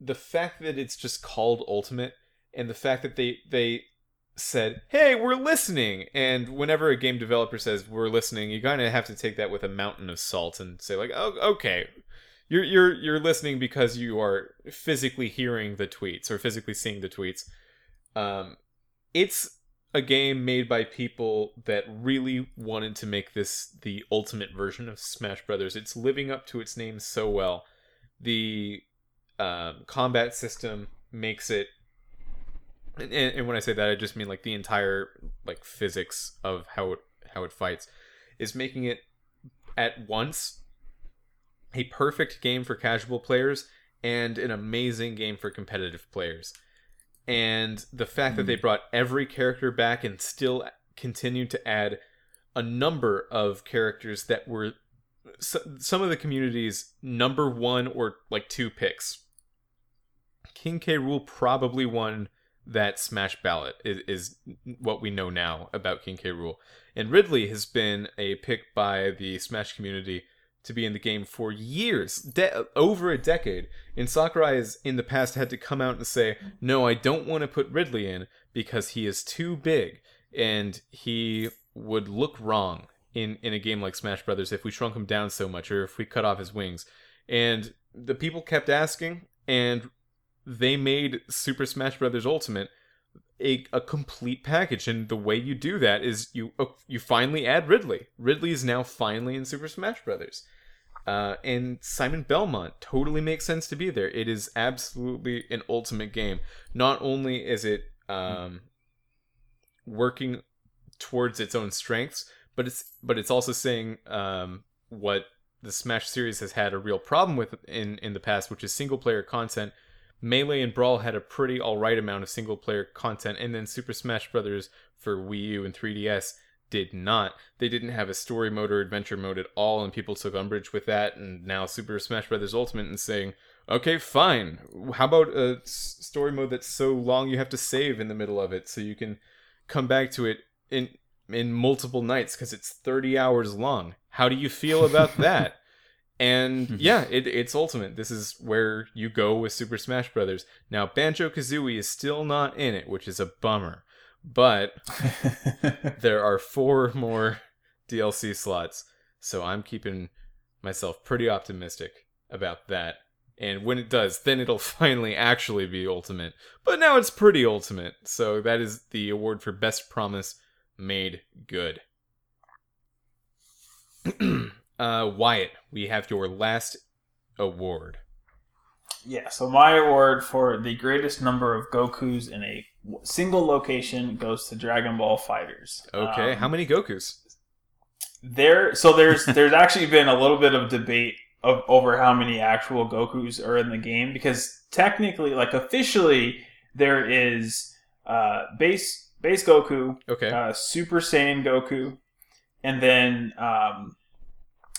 the fact that it's just called Ultimate and the fact that they they said, "Hey, we're listening." And whenever a game developer says we're listening, you kind of have to take that with a mountain of salt and say like, "Oh, okay. you're you're you're listening because you are physically hearing the tweets or physically seeing the tweets. Um, it's a game made by people that really wanted to make this the ultimate version of Smash Brothers. It's living up to its name so well. The um, combat system makes it, and, and when I say that, I just mean like the entire like physics of how it how it fights is making it at once a perfect game for casual players and an amazing game for competitive players and the fact that they hmm. brought every character back and still continued to add a number of characters that were some of the community's number one or like two picks. King K. Rool probably won that Smash ballot is, is what we know now about King K. Rool, And Ridley has been a pick by the Smash community to be in the game for years, de- over a decade. And Sakurai has in the past had to come out and say, "No, I don't want to put Ridley in because he is too big and he would look wrong in in a game like Smash Brothers if we shrunk him down so much or if we cut off his wings." And the people kept asking and they made Super Smash Brothers Ultimate a, a complete package and the way you do that is you oh, you finally add Ridley. Ridley is now finally in Super Smash Brothers. Uh, and Simon Belmont totally makes sense to be there. It is absolutely an ultimate game. Not only is it um, working towards its own strengths, but it's but it's also saying um, what the Smash series has had a real problem with in in the past, which is single player content. Melee and Brawl had a pretty alright amount of single player content, and then Super Smash Bros. for Wii U and 3DS did not. They didn't have a story mode or adventure mode at all, and people took umbrage with that. And now Super Smash Bros. Ultimate and saying, okay, fine. How about a story mode that's so long you have to save in the middle of it so you can come back to it in in multiple nights because it's 30 hours long. How do you feel about that? and hmm. yeah, it, it's ultimate. This is where you go with Super Smash Brothers. Now, Banjo Kazooie is still not in it, which is a bummer but there are four more DLC slots, so I'm keeping myself pretty optimistic about that. And when it does, then it'll finally actually be ultimate. But now it's pretty ultimate, so that is the award for best promise made good. uh, Wyatt, we have your last award. Yeah, so my award for the greatest number of Gokus in a single location goes to Dragon Ball FighterZ. Okay, um, how many Gokus? There, so there's there's actually been a little bit of debate of, over how many actual Gokus are in the game because technically, like officially, there is uh, base base Goku, okay, uh, Super Saiyan Goku, and then um,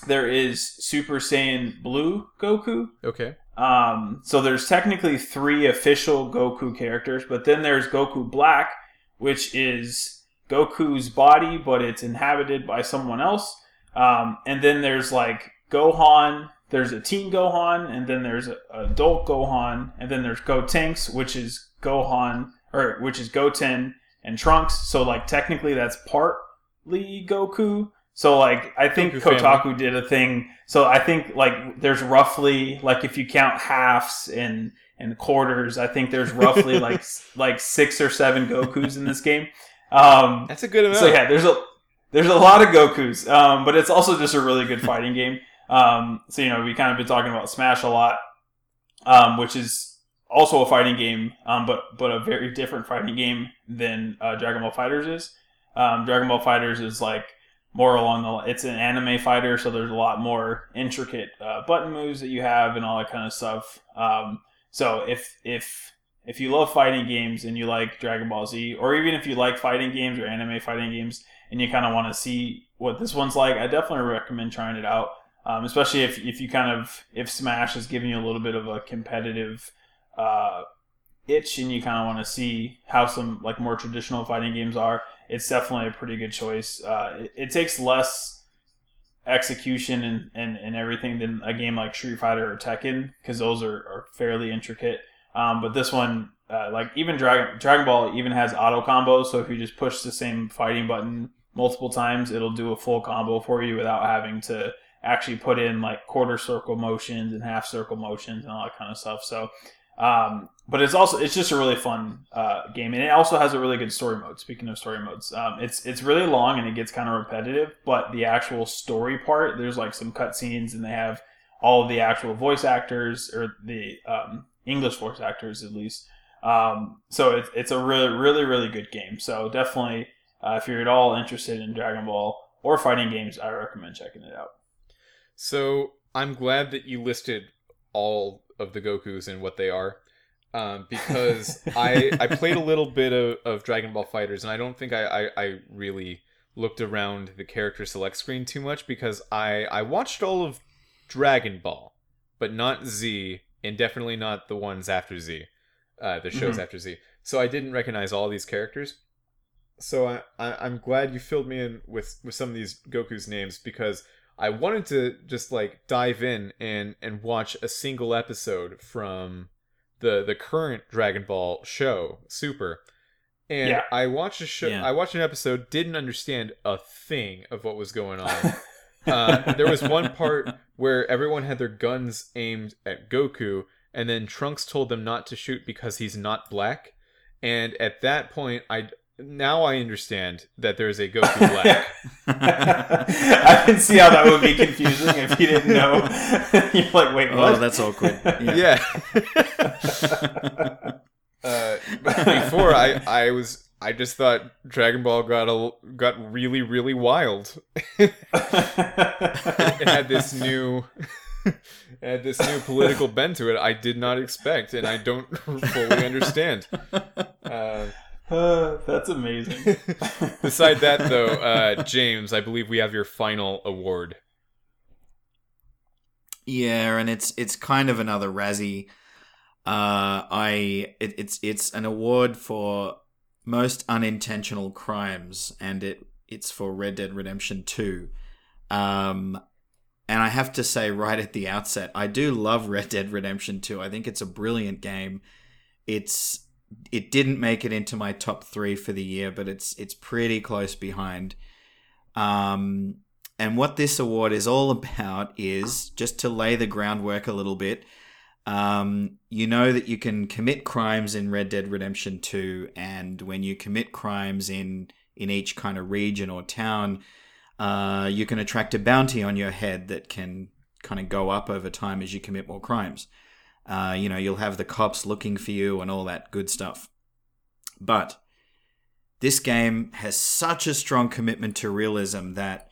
there is Super Saiyan Blue Goku. Okay. Um, so there's technically three official Goku characters, but then there's Goku Black, which is Goku's body, but it's inhabited by someone else. Um, and then there's like Gohan, there's a Teen Gohan, and then there's a adult Gohan, and then there's Gotenks, which is Gohan, or which is Goten and Trunks. So like technically that's partly Goku, so like I think Goku Kotaku did a thing. So I think like there's roughly like if you count halves and and quarters, I think there's roughly like like six or seven Gokus in this game. Um, That's a good amount. So yeah, there's a there's a lot of Gokus, um, but it's also just a really good fighting game. Um, so you know we kind of been talking about Smash a lot, um, which is also a fighting game, um, but but a very different fighting game than uh, Dragon Ball FighterZ is. Um, Dragon Ball FighterZ is like more along the it's an anime fighter so there's a lot more intricate uh, button moves that you have and all that kind of stuff. Um, so if if if you love fighting games and you like dragon ball z or even if you like fighting games or anime fighting games and you kind of want to see what this one's like i definitely recommend trying it out. Um, especially if, if you kind of if smash is giving you a little bit of a competitive uh, itch and you kind of want to see how some like more traditional fighting games are it's definitely a pretty good choice. Uh, it, it, takes less execution and, and, and everything than a game like Street Fighter or Tekken because those are, are fairly intricate. Um, but this one, uh, like even Dragon Dragon Ball, even has auto combos. So if you just push the same fighting button multiple times, it'll do a full combo for you without having to actually put in like quarter circle motions and half circle motions and all that kind of stuff. So, um, but it's also it's just a really fun uh, game, and it also has a really good story mode. Speaking of story modes, um, it's it's really long and it gets kind of repetitive, but the actual story part, there's like some cutscenes, and they have all of the actual voice actors or the um, English voice actors at least. Um, so it's it's a really really really good game. So definitely, uh, if you're at all interested in Dragon Ball or fighting games, I recommend checking it out. So I'm glad that you listed all of the Gokus and what they are. Um, because I I played a little bit of, of Dragon Ball FighterZ and I don't think I, I, I really looked around the character select screen too much because I, I watched all of Dragon Ball, but not Z, and definitely not the ones after Z, uh, the shows Mhm. after Z. So I didn't recognize all these characters. So I, I I'm glad you filled me in with with some of these Goku's names because I wanted to just like dive in and and watch a single episode from the the current Dragon Ball show Super. And Yeah. I watched a show. Yeah. I watched an episode. Didn't understand a thing of what was going on. Uh, there was one part where everyone had their guns aimed at Goku, and then Trunks told them not to shoot because he's not black. And at that point, I now I understand that there is a Goku black. I can see how that would be confusing if you didn't know. You're like, wait, what? oh, that's awkward. Yeah. yeah. uh, before I, I was, I just thought Dragon Ball got a, got really, really wild. it had this new, it had this new political bent to it. I did not expect, and I don't fully understand. Uh, Uh, that's amazing. beside that, though, uh, James, I believe we have your final award. Yeah, and it's it's kind of another Razzie. Uh, I it, it's it's an award for most unintentional crimes, and it it's for Red Dead Redemption Two. Um, and I have to say right at the outset, I do love Red Dead Redemption Two. I think it's a brilliant game. It's it didn't make it into my top three for the year, but it's it's pretty close behind. Um, and what this award is all about is just to lay the groundwork a little bit. Um, you know that you can commit crimes in Red Dead Redemption 2, and when you commit crimes in in each kind of region or town, uh, you can attract a bounty on your head that can kind of go up over time as you commit more crimes. Uh, you know, you'll have the cops looking for you and all that good stuff. But this game has such a strong commitment to realism that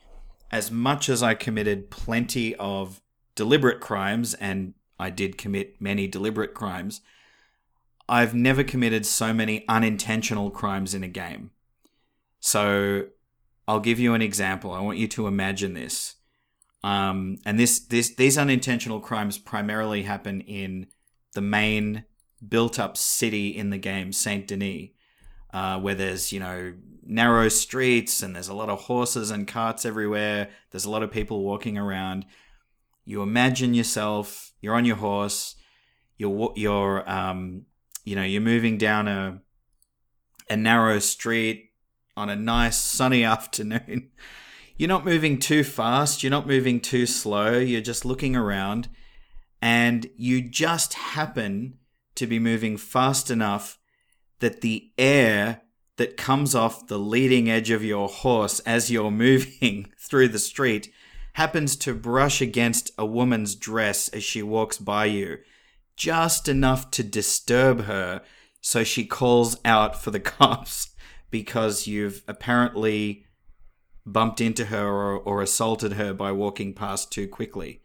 as much as I committed plenty of deliberate crimes, and I did commit many deliberate crimes, I've never committed so many unintentional crimes in a game. So I'll give you an example. I want you to imagine this. Um, and this, this, these unintentional crimes primarily happen in the main built-up city in the game, Saint Denis, uh, where there's you know narrow streets and there's a lot of horses and carts everywhere. There's a lot of people walking around. You imagine yourself, you're on your horse, you're you're um, you know you're moving down a a narrow street on a nice sunny afternoon. You're not moving too fast, you're not moving too slow, you're just looking around and you just happen to be moving fast enough that the air that comes off the leading edge of your horse as you're moving through the street happens to brush against a woman's dress as she walks by you, just enough to disturb her so she calls out for the cops because you've apparently bumped into her or, or assaulted her by walking past too quickly.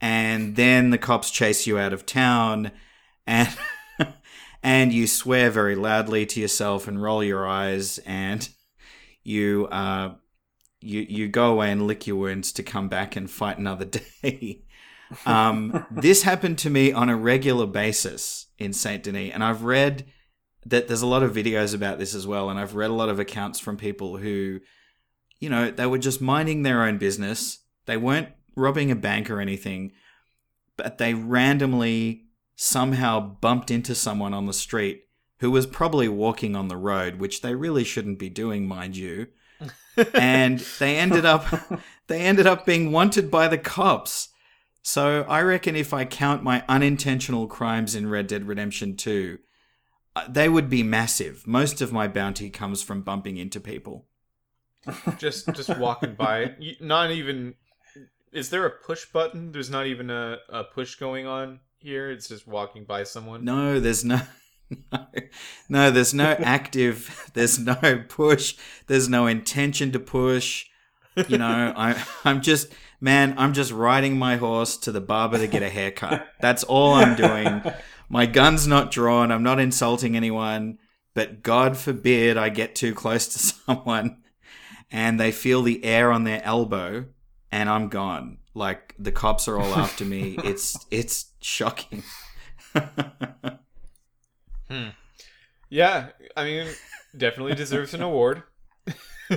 And then the cops chase you out of town and and you swear very loudly to yourself and roll your eyes and you uh you you go away and lick your wounds to come back and fight another day. um, this happened to me on a regular basis in Saint Denis, and I've read that there's a lot of videos about this as well, and I've read a lot of accounts from people who, you know, they were just minding their own business. They weren't robbing a bank or anything, but they randomly somehow bumped into someone on the street who was probably walking on the road, which they really shouldn't be doing, mind you. and they ended up they ended up being wanted by the cops. So I reckon if I count my unintentional crimes in Red Dead Redemption 2, uh, they would be massive. Most of my bounty comes from bumping into people. Just just walking by. Not even. Is there a push button? There's not even a, a push going on here. It's just walking by someone. No, there's no no, no there's no active, there's no push, there's no intention to push. You know, I I'm just man, I'm just riding my horse to the barber to get a haircut. That's all I'm doing. My gun's not drawn, I'm not insulting anyone, but God forbid I get too close to someone and they feel the air on their elbow and I'm gone. Like the cops are all after me. It's it's shocking. Hmm. Yeah, I mean, definitely deserves an award.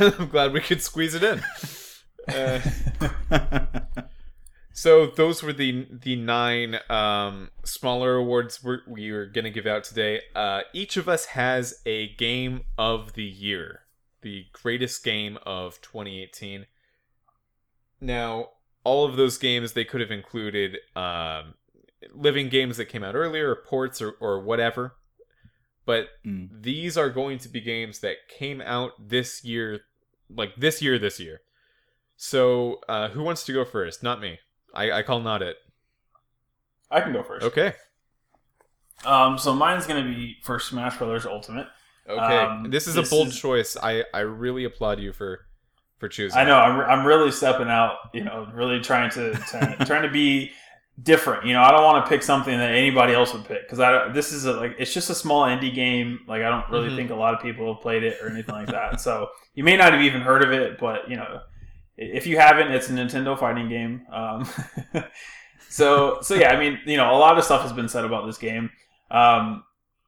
I'm glad we could squeeze it in. Uh, so those were the the nine um, smaller awards we're, we were gonna give out today. Uh, each of us has a game of the year, the greatest game of 2018. Now, all of those games they could have included um, living games that came out earlier, or ports, or, or whatever. But Mm. these are going to be games that came out this year, like this year, this year. So, uh, who wants to go first? Not me. I, I call not it. I can go first. Okay. Um, so mine's gonna be for Smash Brothers Ultimate. Okay. Um, this is this a bold is- choice. I, I really applaud you for for choosing. I know. I'm, I'm really stepping out. You know, really trying to, to trying to be different. You know, I don't want to pick something that anybody else would pick because I this is a, like it's just a small indie game. Like I don't really Mhm. think a lot of people have played it or anything like that. So you may not have even heard of it, but you know, if you haven't, it's a Nintendo fighting game. Um, so so yeah, I mean, you know, a lot of stuff has been said about this game. Um,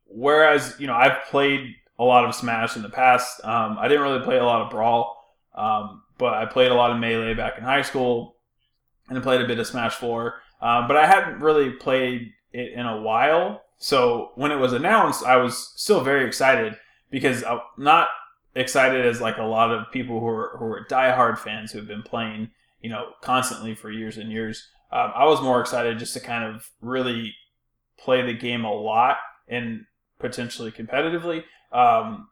whereas you know, I've played a lot of Smash in the past. Um, I didn't really play a lot of Brawl. Um, but I played a lot of Melee back in high school, and I played a bit of Smash Four. Um, but I hadn't really played it in a while. So when it was announced, I was still very excited because I'm not excited as like a lot of people who are who are diehard fans who have been playing, you know, constantly for years and years. Um, I was more excited just to kind of really play the game a lot and potentially competitively, um,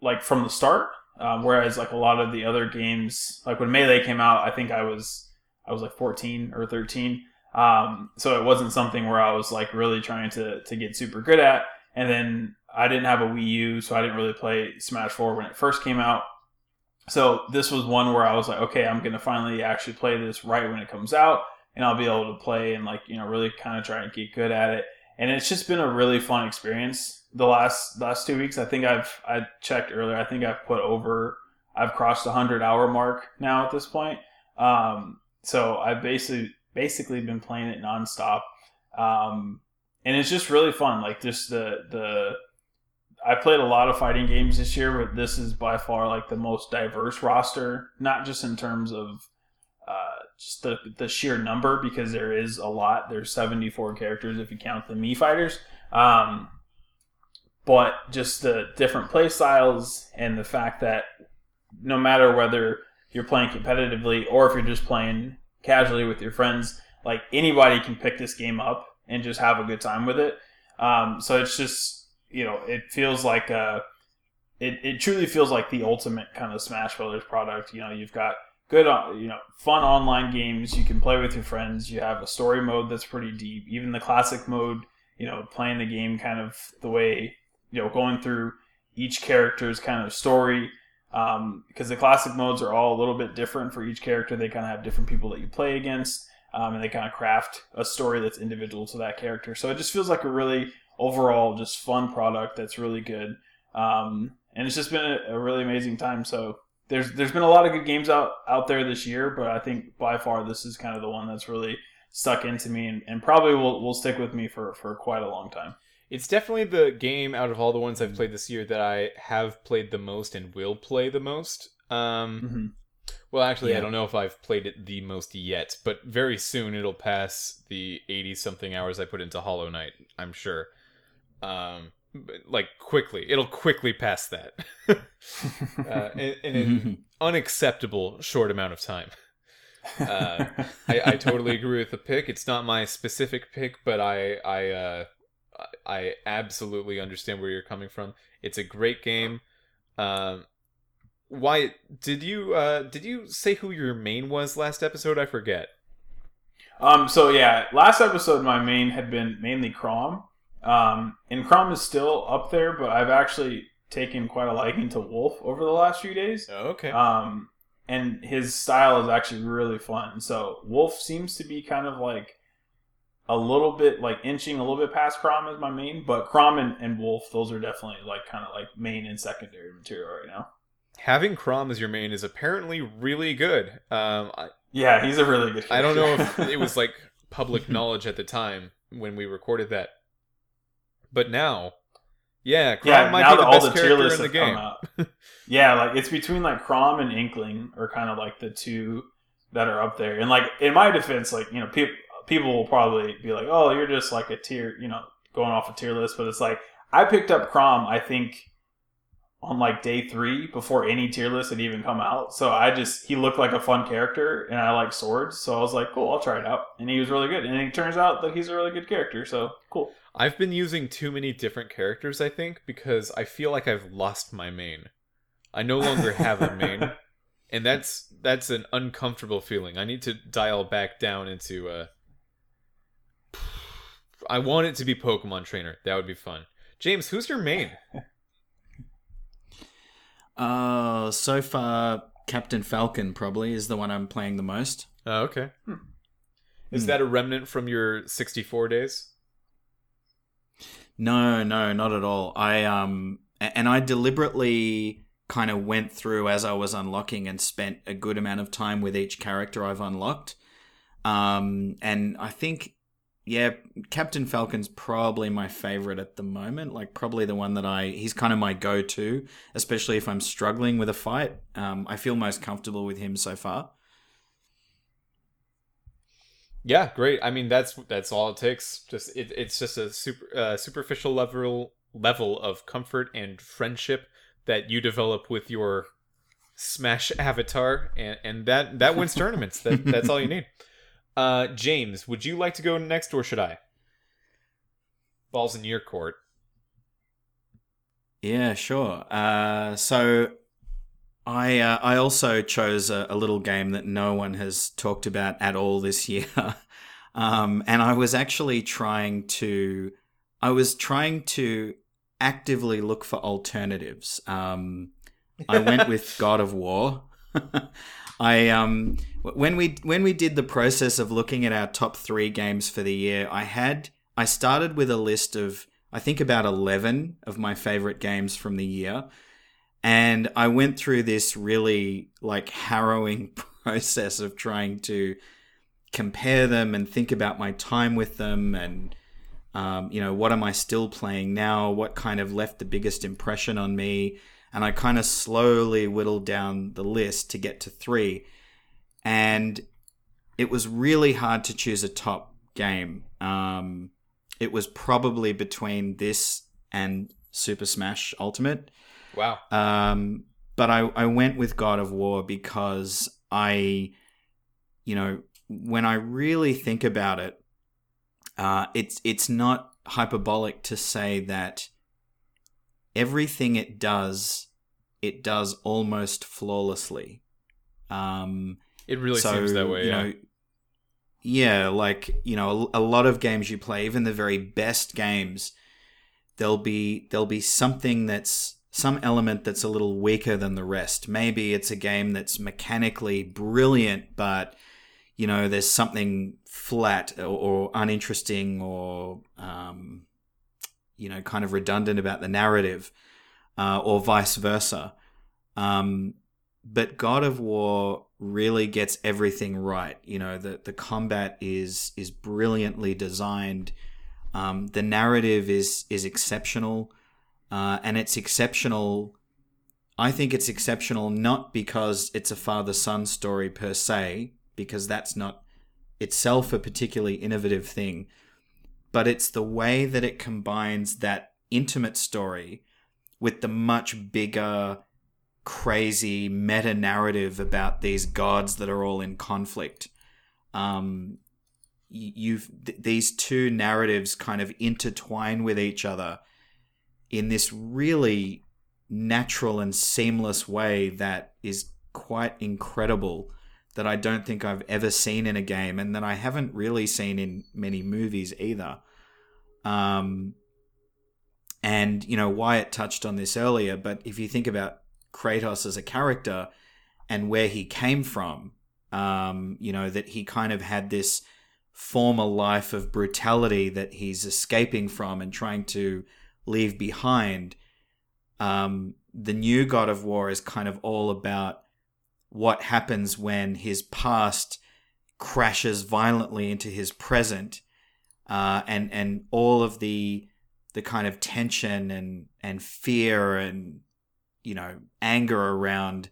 like from the start. Um, whereas like a lot of the other games, like when Melee came out, I think I was I was like 14 or 13. Um, so it wasn't something where I was like really trying to to get super good at. And then I didn't have a Wii U, so I didn't really play Smash 4 when it first came out. So this was one where I was like, okay, I'm gonna finally actually play this right when it comes out, and I'll be able to play and like you know really kind of try and get good at it. And it's just been a really fun experience. The last last two weeks, I think I've I checked earlier. I think I've put over I've crossed the hundred hour mark now at this point. Um, so I've basically basically been playing it nonstop, um, and it's just really fun. Like just the the I played a lot of fighting games this year, but this is by far like the most diverse roster. Not just in terms of uh, just the the sheer number, because there is a lot. There's 74 characters if you count the Mii fighters. Um, but just the different play styles and the fact that no matter whether you're playing competitively or if you're just playing casually with your friends, like anybody can pick this game up and just have a good time with it. Um, so it's just you know it feels like a it, it truly feels like the ultimate kind of Smash Brothers product. You know, you've got good, uh, you know, fun online games you can play with your friends. You have a story mode that's pretty deep. Even the classic mode, you know, playing the game kind of the way, you know, going through each character's kind of story. Um, because the classic modes are all a little bit different for each character. They kind of have different people that you play against, um, and they kind of craft a story that's individual to that character. So it just feels like a really overall just fun product that's really good. Um, and it's just been a, a really amazing time. So there's there's been a lot of good games out out there this year, but I think by far this is kind of the one that's really stuck into me and, and probably will will stick with me for for quite a long time. It's definitely the game out of all the ones I've played this year that I have played the most and will play the most. Um, Mm-hmm. well, actually, I don't know if I've played it the most yet, but very soon it'll pass the 80 something hours I put into Hollow Knight, I'm sure. Um, like quickly. It'll quickly pass that uh, in, in an unacceptable short amount of time. Uh, I, I totally agree with the pick. It's not my specific pick, but I I uh, I absolutely understand where you're coming from. It's a great game. Um, why did you uh, did you say who your main was last episode? I forget. Um. So yeah, last episode my main had been mainly Chrom. Um, and Chrom is still up there, but I've actually taken quite a liking to Wolf over the last few days. Oh, okay. Um, and his style is actually really fun. So Wolf seems to be kind of like a little bit like inching a little bit past Chrom as my main, but Chrom and, and Wolf, those are definitely like kind of like main and secondary material right now. Having Chrom as your main is apparently really good. Um, I, yeah, he's a really good. Character. I don't know if it was like public knowledge at the time when we recorded that, but now yeah, Chrom yeah, might now be the best the tier character lists in the have come game. out. yeah, like it's between like Chrom and Inkling are kind of like the two that are up there. And like in my defense, like you know, people people will probably be like, "Oh, you're just like a tier," you know, going off a tier list. But it's like I picked up Chrom, I think, on like day three before any tier list had even come out. So I just he looked like a fun character, and I like swords, so I was like, "Cool, I'll try it out." And he was really good, and it turns out that he's a really good character. So cool. I've been using too many different characters, I think, because I feel like I've lost my main. I no longer have a main, and that's that's an uncomfortable feeling. I need to dial back down into uh I want it to be Pokemon Trainer. That would be fun. James, who's your main? Uh, so far, Captain Falcon probably is the one I'm playing the most. Oh, okay. Hmm. Is Hmm. that a remnant from your 64 days? No, no, not at all. I um, and I deliberately kind of went through as I was unlocking and spent a good amount of time with each character I've unlocked. Um, and I think, yeah, Captain Falcon's probably my favorite at the moment. Like, probably the one that I, he's kind of my go to, especially if I'm struggling with a fight. Um, I feel most comfortable with him so far. Yeah, great. I mean, that's that's all it takes. Just it, it's just a super uh, superficial level level of comfort and friendship that you develop with your Smash avatar, and and that that wins tournaments. That that's all you need. Uh, James, would you like to go next, or should I? Balls in your court. Yeah, sure. Uh, so I uh, I also chose a, a little game that no one has talked about at all this year, um, and I was actually trying to I was trying to actively look for alternatives. Um, I went with God of War. I um when we when we did the process of looking at our top three games for the year, I had I started with a list of I think about eleven of my favorite games from the year, and I went through this really like harrowing process of trying to compare them and think about my time with them and um, you know what am I still playing now? What kind of left the biggest impression on me? and I kind of slowly whittled down the list to get to three. And it was really hard to choose a top game. Um, it was probably between this and Super Smash Ultimate. Wow. Um, but I, I went with God of War because I, you know, when I really think about it, uh, it's it's not hyperbolic to say that everything it does, it does almost flawlessly. Um, It really so, seems that way. You Yeah. know, yeah, like you know, a, a lot of games you play, even the very best games, there'll be there'll be something that's some element that's a little weaker than the rest. Maybe it's a game that's mechanically brilliant, but you know, there's something flat or, or uninteresting or um, you know, kind of redundant about the narrative, uh, or vice versa. Um, but God of War really gets everything right. You know, the the combat is is brilliantly designed. Um, the narrative is is exceptional, uh, and it's exceptional. I think it's exceptional not because it's a father son story per se, because that's not itself a particularly innovative thing, but it's the way that it combines that intimate story with the much bigger, crazy meta narrative about these gods that are all in conflict. Um, you've th- these two narratives kind of intertwine with each other in this really natural and seamless way that is quite incredible that I don't think I've ever seen in a game and that I haven't really seen in many movies either. Um, and, you know, Wyatt touched on this earlier, but if you think about Kratos as a character and where he came from, um, you know, that he kind of had this former life of brutality that he's escaping from and trying to leave behind. Um, the new God of War is kind of all about what happens when his past crashes violently into his present, uh, and and all of the the kind of tension and and fear and you know anger around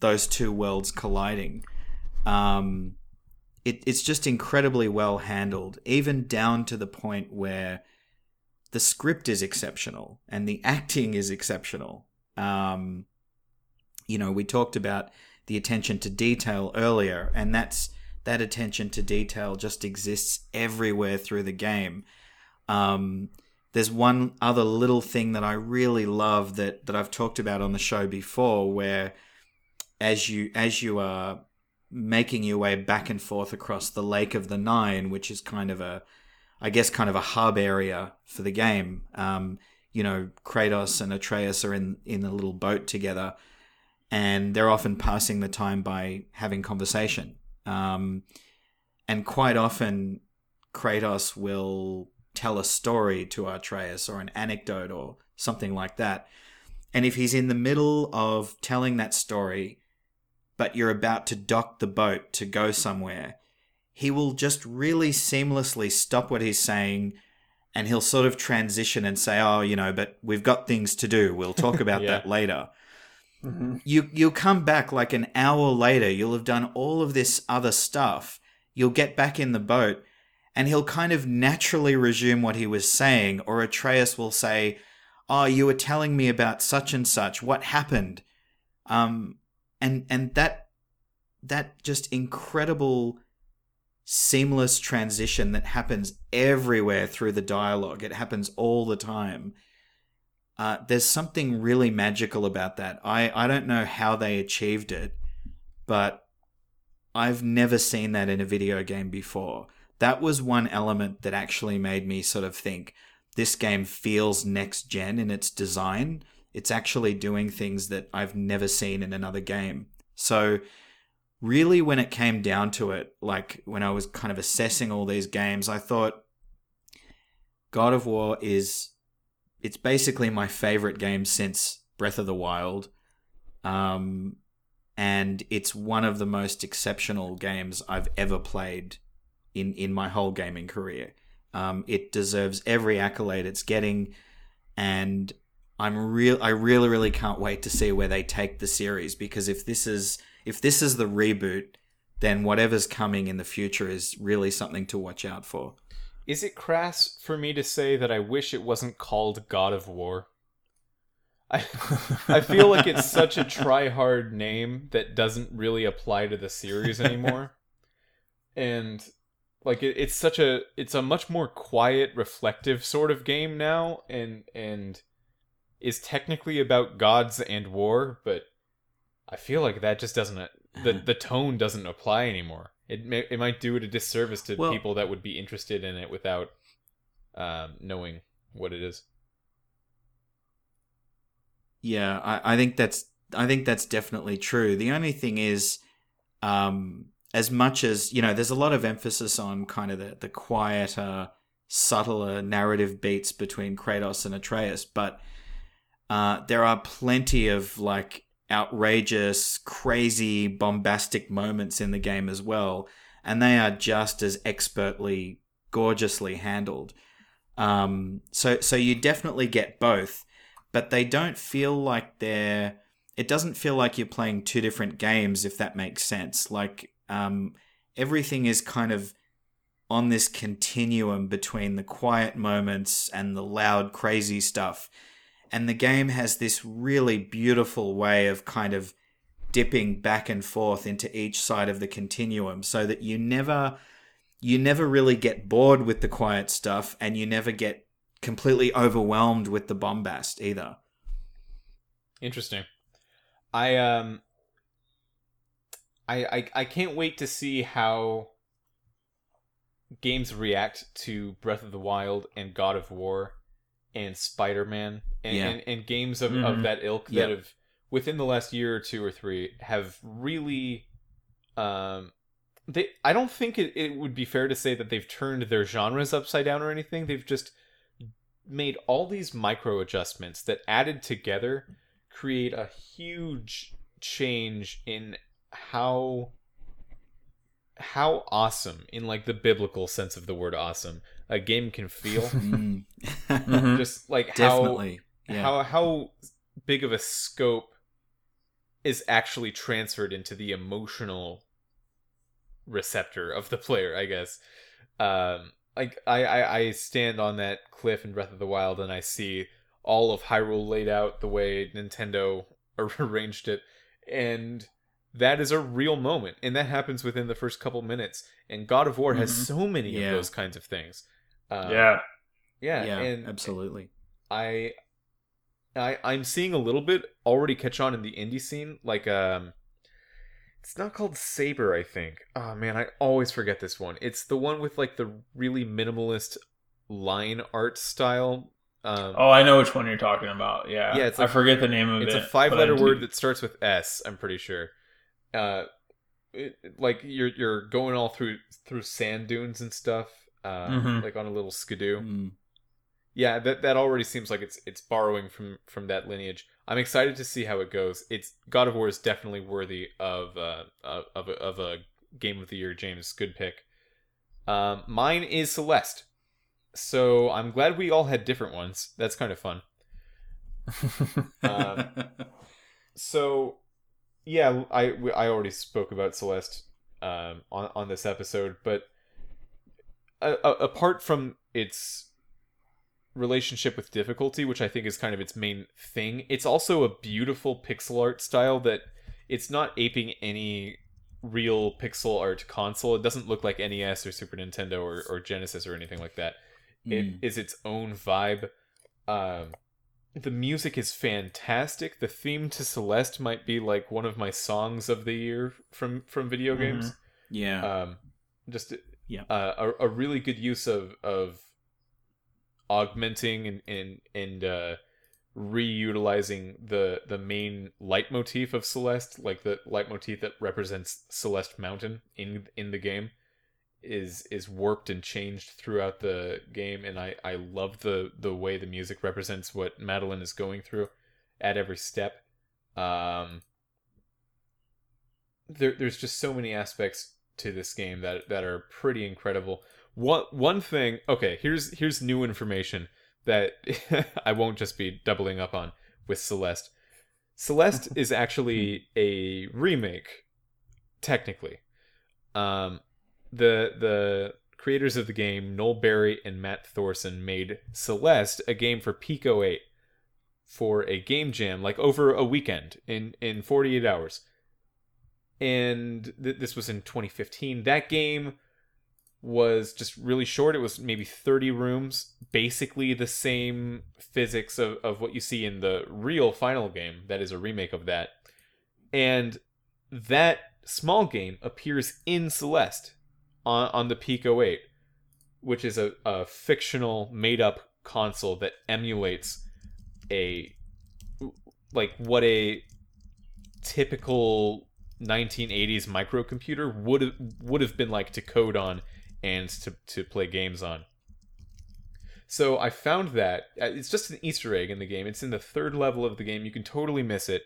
those two worlds colliding. Um, it, it's just incredibly well handled, even down to the point where the script is exceptional and the acting is exceptional. Um, you know, we talked about the attention to detail earlier, and that's that attention to detail just exists everywhere through the game. Um, there's one other little thing that I really love that that I've talked about on the show before, where as you as you are making your way back and forth across the Lake of the Nine, which is kind of a, I guess, kind of a hub area for the game. Um, you know, Kratos and Atreus are in in a little boat together, and they're often passing the time by having conversation. Um, and quite often, Kratos will tell a story to Atreus or an anecdote or something like that. And if he's in the middle of telling that story, but you're about to dock the boat to go somewhere, he will just really seamlessly stop what he's saying and he'll sort of transition and say, "Oh, you know, but we've got things to do. We'll talk about yeah. that later." Mm-hmm. You you'll come back like an hour later. You'll have done all of this other stuff. You'll get back in the boat, and he'll kind of naturally resume what he was saying. Or Atreus will say, "Oh, you were telling me about such and such. What happened?" Um, and and that that just incredible seamless transition that happens everywhere through the dialogue. It happens all the time. Uh, there's something really magical about that. I, I don't know how they achieved it, but I've never seen that in a video game before. That was one element that actually made me sort of think this game feels next gen in its design. It's actually doing things that I've never seen in another game. So really when it came down to it, like when I was kind of assessing all these games, I thought God of War is it's basically my favorite game since Breath of the Wild. Um, and it's one of the most exceptional games I've ever played in in my whole gaming career. Um, it deserves every accolade it's getting, and I'm real. I really, really can't wait to see where they take the series because if this is if this is the reboot, then whatever's coming in the future is really something to watch out for. Is it crass for me to say that I wish it wasn't called God of War? I I feel like it's such a try hard name that doesn't really apply to the series anymore. and like it, it's such a it's a much more quiet, reflective sort of game now and and is technically about gods and war, but I feel like that just doesn't the the tone doesn't apply anymore. It may, it might do it a disservice to well, people that would be interested in it without um, knowing what it is. Yeah, I, I think that's I think that's definitely true. The only thing is, um, as much as you know, there's a lot of emphasis on kind of the the quieter, subtler narrative beats between Kratos and Atreus, but uh, there are plenty of like outrageous, crazy, bombastic moments in the game as well, and they are just as expertly, gorgeously handled. Um, so, so you definitely get both, but they don't feel like they're. It doesn't feel like you're playing two different games, if that makes sense. Like um, everything is kind of on this continuum between the quiet moments and the loud, crazy stuff. And the game has this really beautiful way of kind of dipping back and forth into each side of the continuum so that you never you never really get bored with the quiet stuff and you never get completely overwhelmed with the bombast either. Interesting. I um I I, I can't wait to see how games react to Breath of the Wild and God of War and Spider Man and, Yeah. and, and games of, Mhm. of that ilk Yep. that have within the last year or two or three have really um they I don't think it, it would be fair to say that they've turned their genres upside down or anything. They've just made all these micro adjustments that added together create a huge change in how how awesome in like the biblical sense of the word awesome a game can feel Mm. Mhm. just like how Definitely. Yeah. how how big of a scope is actually transferred into the emotional receptor of the player i guess um like I, I i stand on that cliff in breath of the wild and i see all of hyrule laid out the way nintendo arranged it and that is a real moment and that happens within the first couple minutes and god of war has Mhm. so many Yeah. of those kinds of things um, yeah. yeah yeah, and absolutely. I I I'm seeing a little bit already catch on in the indie scene. Like um it's not called Saber, I think. Oh man, I always forget this one. It's the one with like the really minimalist line art style. Um Oh, I know which one you're talking about. Yeah. Yeah, it's I forget the name of it's it. It's a five-letter word that starts with S, I'm pretty sure. Uh it, like you're you're going all through through sand dunes and stuff. Uh, Mhm. like on a little skidoo. Mm. yeah that that already seems like it's it's borrowing from from that lineage i'm excited to see how it goes it's god of war is definitely worthy of uh of of a, of a game of the year james good pick um mine is celeste so i'm glad we all had different ones that's kind of fun Um, so yeah i i already spoke about celeste um on on this episode but uh, apart from its relationship with difficulty which i think is kind of its main thing it's also a beautiful pixel art style that it's not aping any real pixel art console it doesn't look like nes or super nintendo or, or genesis or anything like that it Mm. is its own vibe um the music is fantastic the theme to celeste might be like one of my songs of the year from from video Mhm. games yeah. um just Yeah. uh, a, a really good use of of augmenting and and and uh reutilizing the the main leitmotif of celeste like the leitmotif that represents celeste mountain in in the game is is warped and changed throughout the game and i i love the the way the music represents what madeline is going through at every step um there, there's just so many aspects to this game that that are pretty incredible. One one thing, okay, here's here's new information that I won't just be doubling up on with Celeste. Celeste is actually a remake, technically. Um, the the creators of the game, Noel Berry and Matt Thorson, made Celeste a game for Pico 8 for a game jam, like over a weekend in in 48 hours and th- this was in 2015. That game was just really short. It was maybe 30 rooms, basically the same physics of, of what you see in the real final game, that is a remake of that. And that small game appears in Celeste on, on the Pico 8, which is a, a fictional, made up console that emulates a like what a typical 1980s microcomputer would have would have been like to code on and to to play games on. So I found that uh, it's just an Easter egg in the game. It's in the third level of the game. You can totally miss it.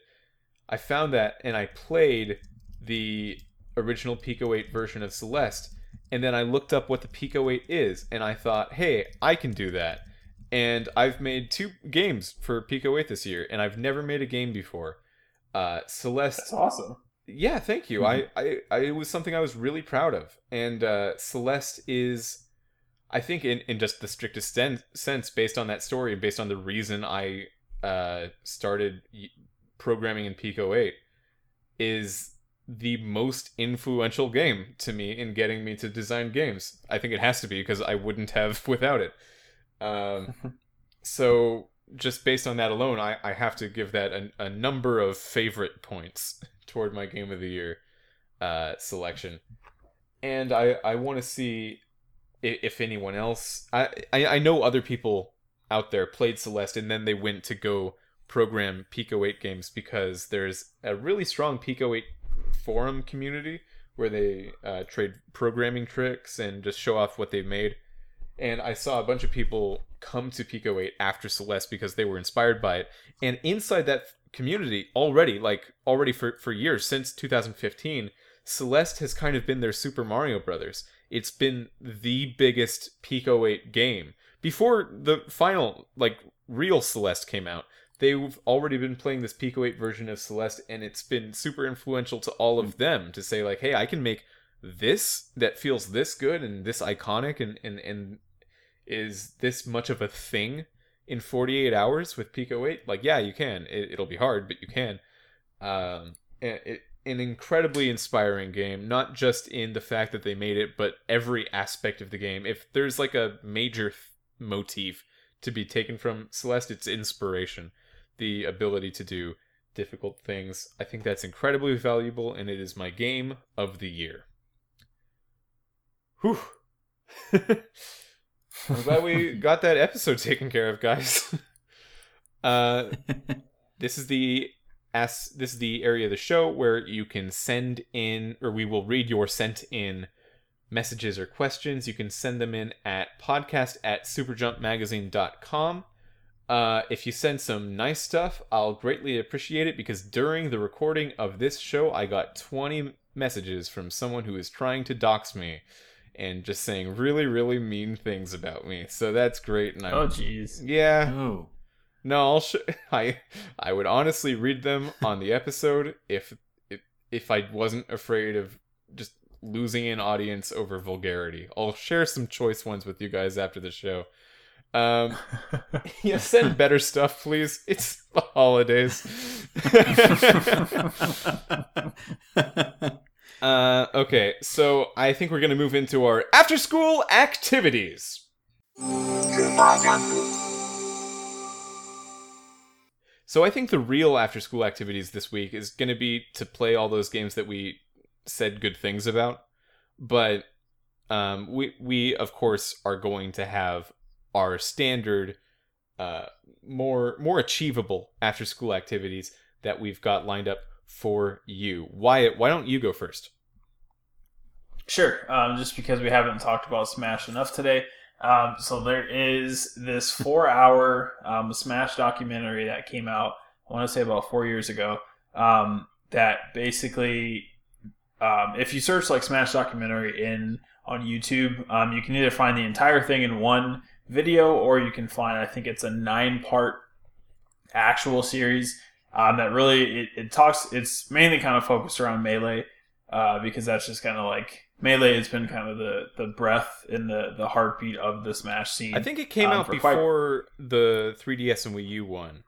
I found that and I played the original Pico 8 version of Celeste and then I looked up what the Pico 8 is and I thought, "Hey, I can do that." And I've made two games for Pico 8 this year and I've never made a game before. Uh, Celeste That's awesome. Yeah, thank you. Mhm. I, I, I, it was something I was really proud of, and uh, Celeste is, I think, in, in just the strictest sen- sense, based on that story and based on the reason I uh, started y- programming in Pico Eight, is the most influential game to me in getting me to design games. I think it has to be because I wouldn't have without it. Um, so just based on that alone, I, I have to give that a, a number of favorite points toward my game of the year uh, selection. And I, I want to see if, if anyone else. I, I I know other people out there played Celeste and then they went to go program Pico 8 games because there's a really strong Pico 8 forum community where they uh, trade programming tricks and just show off what they've made. And I saw a bunch of people come to Pico 8 after Celeste because they were inspired by it. And inside that community already, like already for, for years, since 2015, Celeste has kind of been their Super Mario Brothers. It's been the biggest Pico 8 game. Before the final, like, real Celeste came out, they've already been playing this Pico 8 version of Celeste, and it's been super influential to all of hmm. them to say, like, hey, I can make this that feels this good and this iconic and, and, and is this much of a thing in 48 hours with Pico 8? Like, yeah, you can. It, it'll be hard, but you can. Um, it, an incredibly inspiring game, not just in the fact that they made it, but every aspect of the game. If there's like a major th- motif to be taken from Celeste, it's inspiration, the ability to do difficult things. I think that's incredibly valuable, and it is my game of the year. Whew. I'm glad we got that episode taken care of, guys. uh, this is the as this is the area of the show where you can send in, or we will read your sent in messages or questions. You can send them in at podcast at superjumpmagazine.com. Uh, if you send some nice stuff, I'll greatly appreciate it because during the recording of this show, I got 20 messages from someone who is trying to dox me and just saying really, really mean things about me. So that's great. And I'm, Oh, jeez. yeah, Oh. no, I'll sh- I I would honestly read them on the episode if if if I wasn't afraid of just losing an audience over vulgarity. I'll share some choice ones with you guys after the show. Um, yeah, send better stuff, please. It's the holidays. uh, okay, so I think we're gonna move into our after school activities. So I think the real after school activities this week is to be to play all those games that we said good things about. But um, we we of course are going to have our standard uh, more more achievable after school activities that we've got lined up for you. Wyatt, why don't you go first? Sure. Um, just because we haven't talked about Smash enough today. Um, so there is this four-hour um, Smash documentary that came out. I want to say about four years ago. Um, that basically, um, if you search like Smash documentary in on YouTube, um, you can either find the entire thing in one video, or you can find I think it's a nine-part actual series um, that really it, it talks. It's mainly kind of focused around melee uh, because that's just kind of like melee has been kind of the the breath and the the heartbeat of the Smash scene. I think it came Um, out for quite- before the 3DS and Wii U one.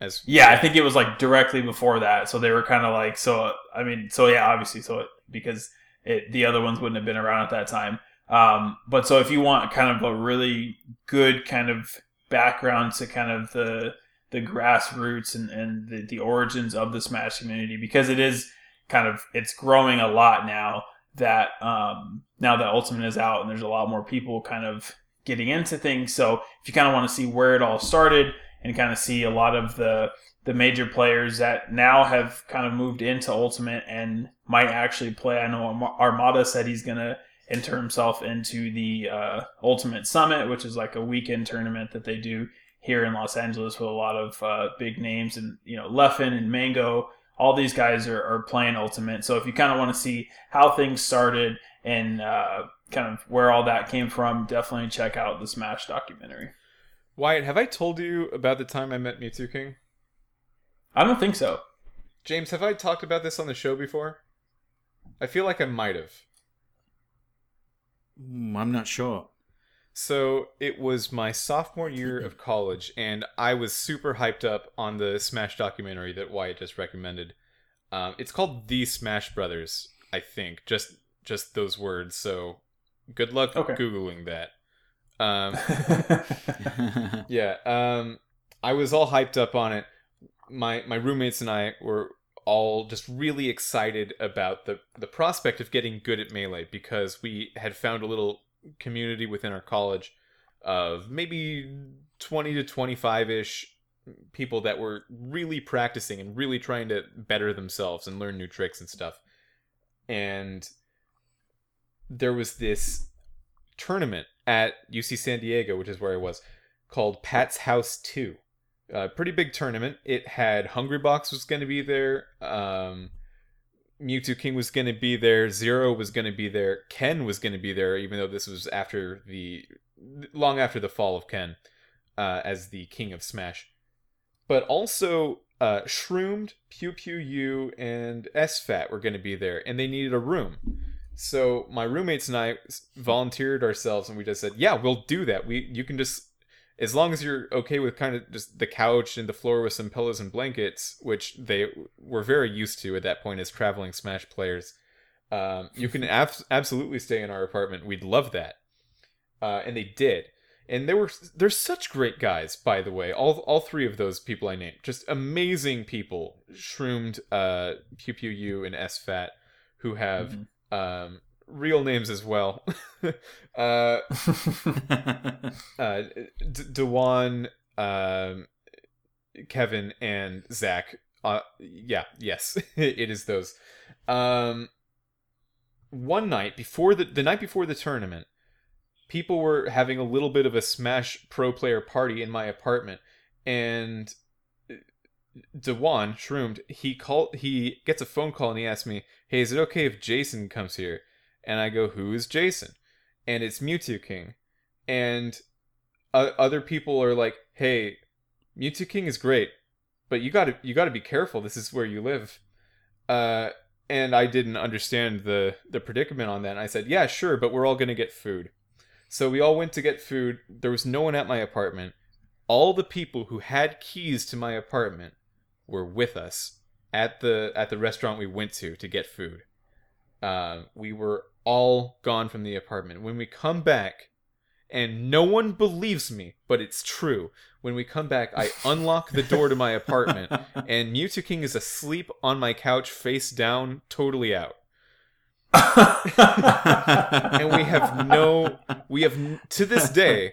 As Yeah, I think it was like directly before that. So they were kind of like, so I mean, so yeah, obviously, so it, because it, the other ones wouldn't have been around at that time. Um, but so if you want kind of a really good kind of background to kind of the the grassroots and, and the, the origins of the Smash community, because it is kind of it's growing a lot now that um, now that Ultimate is out and there's a lot more people kind of getting into things. So if you kind of want to see where it all started and kind of see a lot of the the major players that now have kind of moved into Ultimate and might actually play. I know Armada said he's gonna enter himself into the uh, Ultimate Summit, which is like a weekend tournament that they do here in Los Angeles with a lot of uh, big names and you know Leffen and Mango. All these guys are, are playing Ultimate. So if you kind of want to see how things started and uh, kind of where all that came from, definitely check out the Smash documentary. Wyatt, have I told you about the time I met Mewtwo King? I don't think so. James, have I talked about this on the show before? I feel like I might have. Mm, I'm not sure. So it was my sophomore year of college, and I was super hyped up on the Smash documentary that Wyatt just recommended. Um, it's called The Smash Brothers, I think. Just just those words. So good luck Okay. googling that. Um, yeah, um, I was all hyped up on it. My my roommates and I were all just really excited about the the prospect of getting good at melee because we had found a little community within our college of maybe 20 to 25 ish people that were really practicing and really trying to better themselves and learn new tricks and stuff. And there was this tournament at UC San Diego, which is where I was, called Pat's House 2. A pretty big tournament. It had Hungrybox was going to be there. Um, Mewtwo King was going to be there. Zero was going to be there. Ken was going to be there, even though this was after the long after the fall of Ken uh, as the King of Smash. But also, uh, Shroomed, Pew Pew U, and SFAT were going to be there, and they needed a room. So my roommates and I volunteered ourselves, and we just said, "Yeah, we'll do that. We you can just as long as you're okay with kind of just the couch and the floor with some pillows and blankets, which they were very used to at that point as traveling Smash players. Um, you can ab- absolutely stay in our apartment. We'd love that." Uh, and they did. And they were they're such great guys, by the way. All all three of those people I named, just amazing people. Shroomed, uh, Pew Pew U, and SFAT, who have Mhm. um, real names as well. uh, uh, D- DaJuan, um, Kevin, and Zach. Uh, yeah, yes, it is those. Um, one night before the the night before the tournament, people were having a little bit of a Smash Pro player party in my apartment, and DaJuan Shroomed he called he gets a phone call and he asks me, "Hey, is it okay if Jason comes here?" And I go, "Who is Jason?" And it's Mewtwo King, and uh, other people are like, "Hey, Mewtwo King is great, but you got to you got to be careful. This is where you live." Uh, and I didn't understand the the predicament on that. And I said, "Yeah, sure, but we're all gonna get food." So we all went to get food. There was no one at my apartment. All the people who had keys to my apartment were with us at the at the restaurant we went to to get food. Um, we were all gone from the apartment. When we come back, and no one believes me, but it's true. When we come back, I unlock the door to my apartment, and Mewtwo King is asleep on my couch, face down, totally out. And we have no, we have to this day,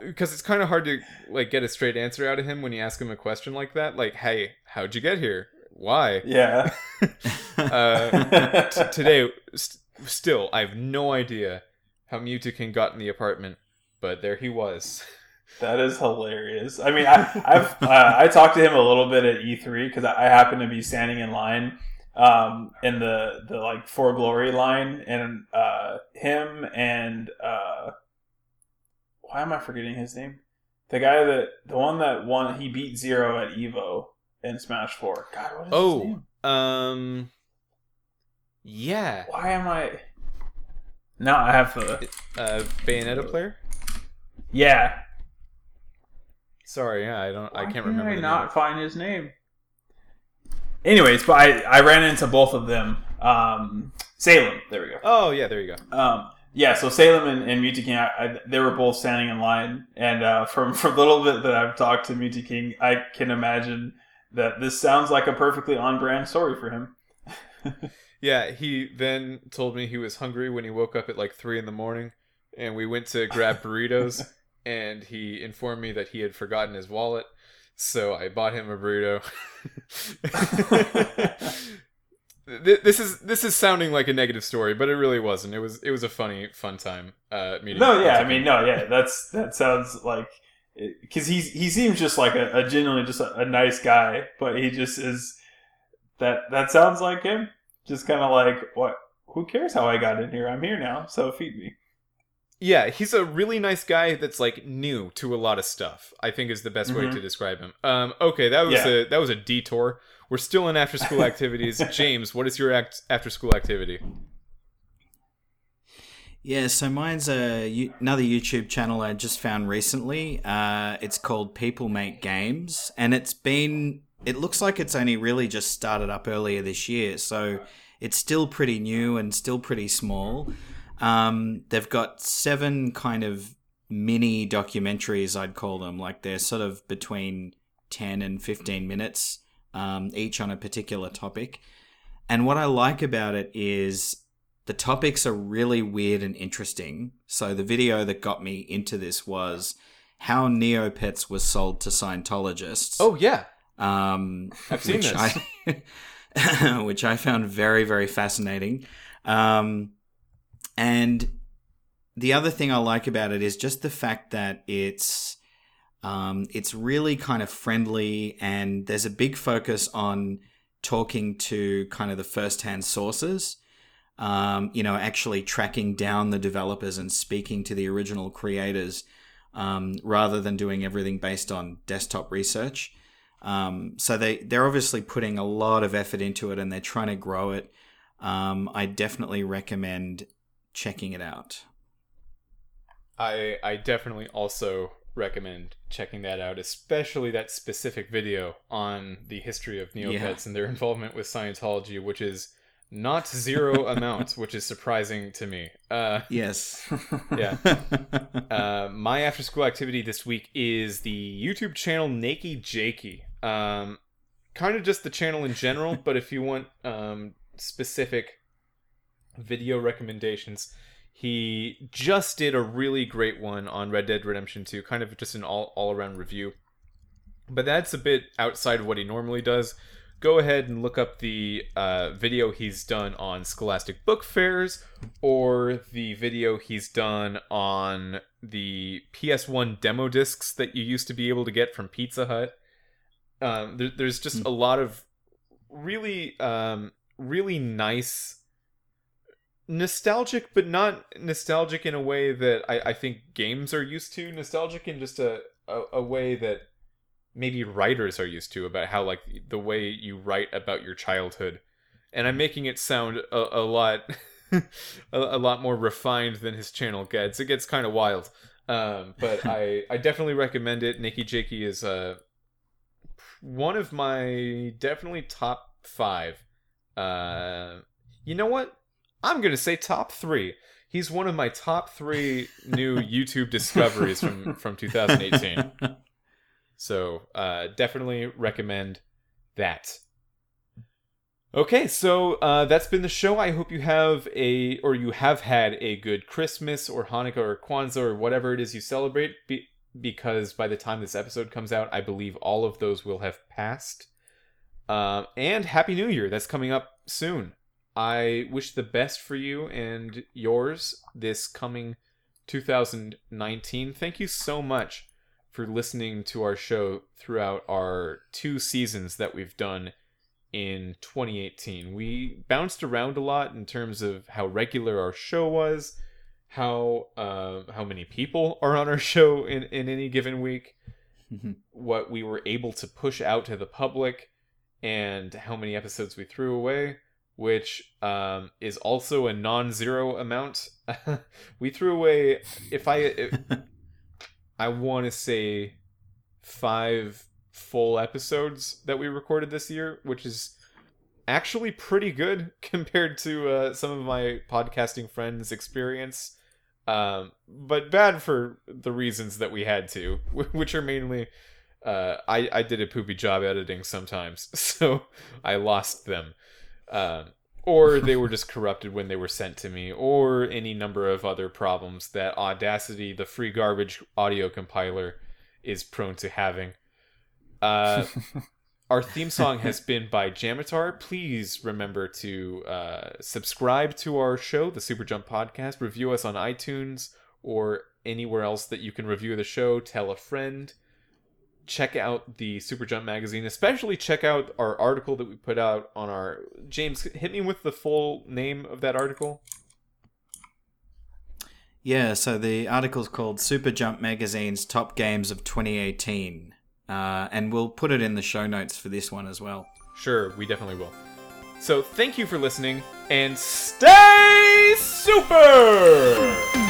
because it's kind of hard to like get a straight answer out of him when you ask him a question like that. Like, hey, how'd you get here? Why? yeah. Uh, t- today, st- still, I have no idea how Mewtwo King got in the apartment, but there he was. That is hilarious. I mean, I, I've uh, I talked to him a little bit at E3 because I, I happened to be standing in line um, in the the like for glory line, and uh, him and uh, why am I forgetting his name? The guy that the one that won he beat Zero at Evo in Smash Four. God, what is his Oh, name? um, yeah, Why am I? No, I have the uh, Bayonetta player. yeah. Sorry, yeah, I don't, I can't remember. I not name. find his name. Anyways, but I, I ran into both of them. Um, Salem, there we go. Oh yeah, there you go. Um, yeah, so Salem and, and Mewtwo King, I, I, they were both standing in line, and uh, from from the little bit that I've talked to Mewtwo King, I can imagine that this sounds like a perfectly on brand story for him. Yeah, he then told me he was hungry when he woke up at like three in the morning, and we went to grab burritos, and he informed me that he had forgotten his wallet, so I bought him a burrito. This is this is sounding like a negative story, but it really wasn't. It was it was a funny fun time uh, meeting. No, yeah, I mean, no, yeah, that's that sounds like because he he seems just like a, a genuinely just a, a nice guy, but he just is that that sounds like him. Just kind of like what? Who cares how I got in here? I'm here now, so feed me. Yeah, he's a really nice guy that's like new to a lot of stuff. I think is the best way Mhm. to describe him. Um, okay, that was Yeah. a that was a detour. we're still in after school activities. James, what is your act- after school activity? Yeah, so mine's a another YouTube channel I just found recently. Uh, it's called People Make Games, and it's been. It looks like it's only really just started up earlier this year, so it's still pretty new and still pretty small. Um, they've got seven kind of mini documentaries, I'd call them. Like they're sort of between ten and fifteen minutes um, each on a particular topic. And what I like about it is the topics are really weird and interesting. So the video that got me into this was how Neopets was sold to Scientologists. Oh yeah, um, I've seen which this. I, which I found very very fascinating. Um, and the other thing I like about it is just the fact that it's um, it's really kind of friendly, and there's a big focus on talking to kind of the first-hand sources um, you know, actually tracking down the developers and speaking to the original creators um, rather than doing everything based on desktop research. Um, so they they're obviously putting a lot of effort into it and they're trying to grow it. Um, I definitely recommend checking it out. I I definitely also recommend checking that out, especially that specific video on the history of Neopets Yeah. and their involvement with Scientology, which is not zero amount, which is surprising to me. Uh, Yes. Yeah. uh, my after school activity this week is the YouTube channel Nakey Jakey. Um, kind of just the channel in general, but if you want um, specific video recommendations, he just did a really great one on Red Dead Redemption 2, kind of just an all, all around review. But that's a bit outside of what he normally does. Go ahead and look up the uh, video he's done on Scholastic Book Fairs or the video he's done on the PS1 demo discs that you used to be able to get from Pizza Hut. Um, there, there's just Hmm. a lot of really, um, really nice, nostalgic, but not nostalgic in a way that I, I think games are used to. Nostalgic in just a, a, a way that maybe writers are used to about how like the way you write about your childhood. And i'm making it sound a, a lot a, a lot more refined than his channel gets. It gets kind of wild. Um, but i i definitely recommend it. Nakey Jakey is uh one of my definitely top five. Uh you know what? I'm gonna say top three. He's one of my top three new youtube discoveries from from 2018 so uh, definitely recommend that. Okay, so uh, that's been the show. I hope you have a, or you have had a good Christmas or Hanukkah or Kwanzaa or whatever it is you celebrate, be- because by the time this episode comes out, I believe all of those will have passed. Um, and Happy New Year, that's coming up soon. I wish the best for you and yours this coming 2019. Thank you so much for listening to our show throughout our two seasons that we've done in 2018. We bounced around a lot in terms of how regular our show was, how uh, how many people are on our show in, in any given week, what we were able to push out to the public, and how many episodes we threw away, which um, is also a non-zero amount. we threw away if I if, I want to say five full episodes that we recorded this year, which is actually pretty good compared to uh, some of my podcasting friends' experience. Um, but bad for the reasons that we had to, which are mainly uh, I, I did a poopy job editing sometimes, so I lost them. Um, or they were just corrupted when they were sent to me, or any number of other problems that Audacity, the free garbage audio compiler, is prone to having. Uh, our theme song has been by Jamitar. Please remember to uh, subscribe to our show, the Super Jump Podcast. Review us on iTunes or anywhere else that you can review the show. Tell a friend. Check out the Super Jump magazine. Especially check out our article that we put out on our. James, hit me with the full name of that article. Yeah, so the article's called Super Jump Magazine's Top Games of 2018. Uh, and we'll put it in the show notes for this one as well. Sure, we definitely will. So thank you for listening and stay super!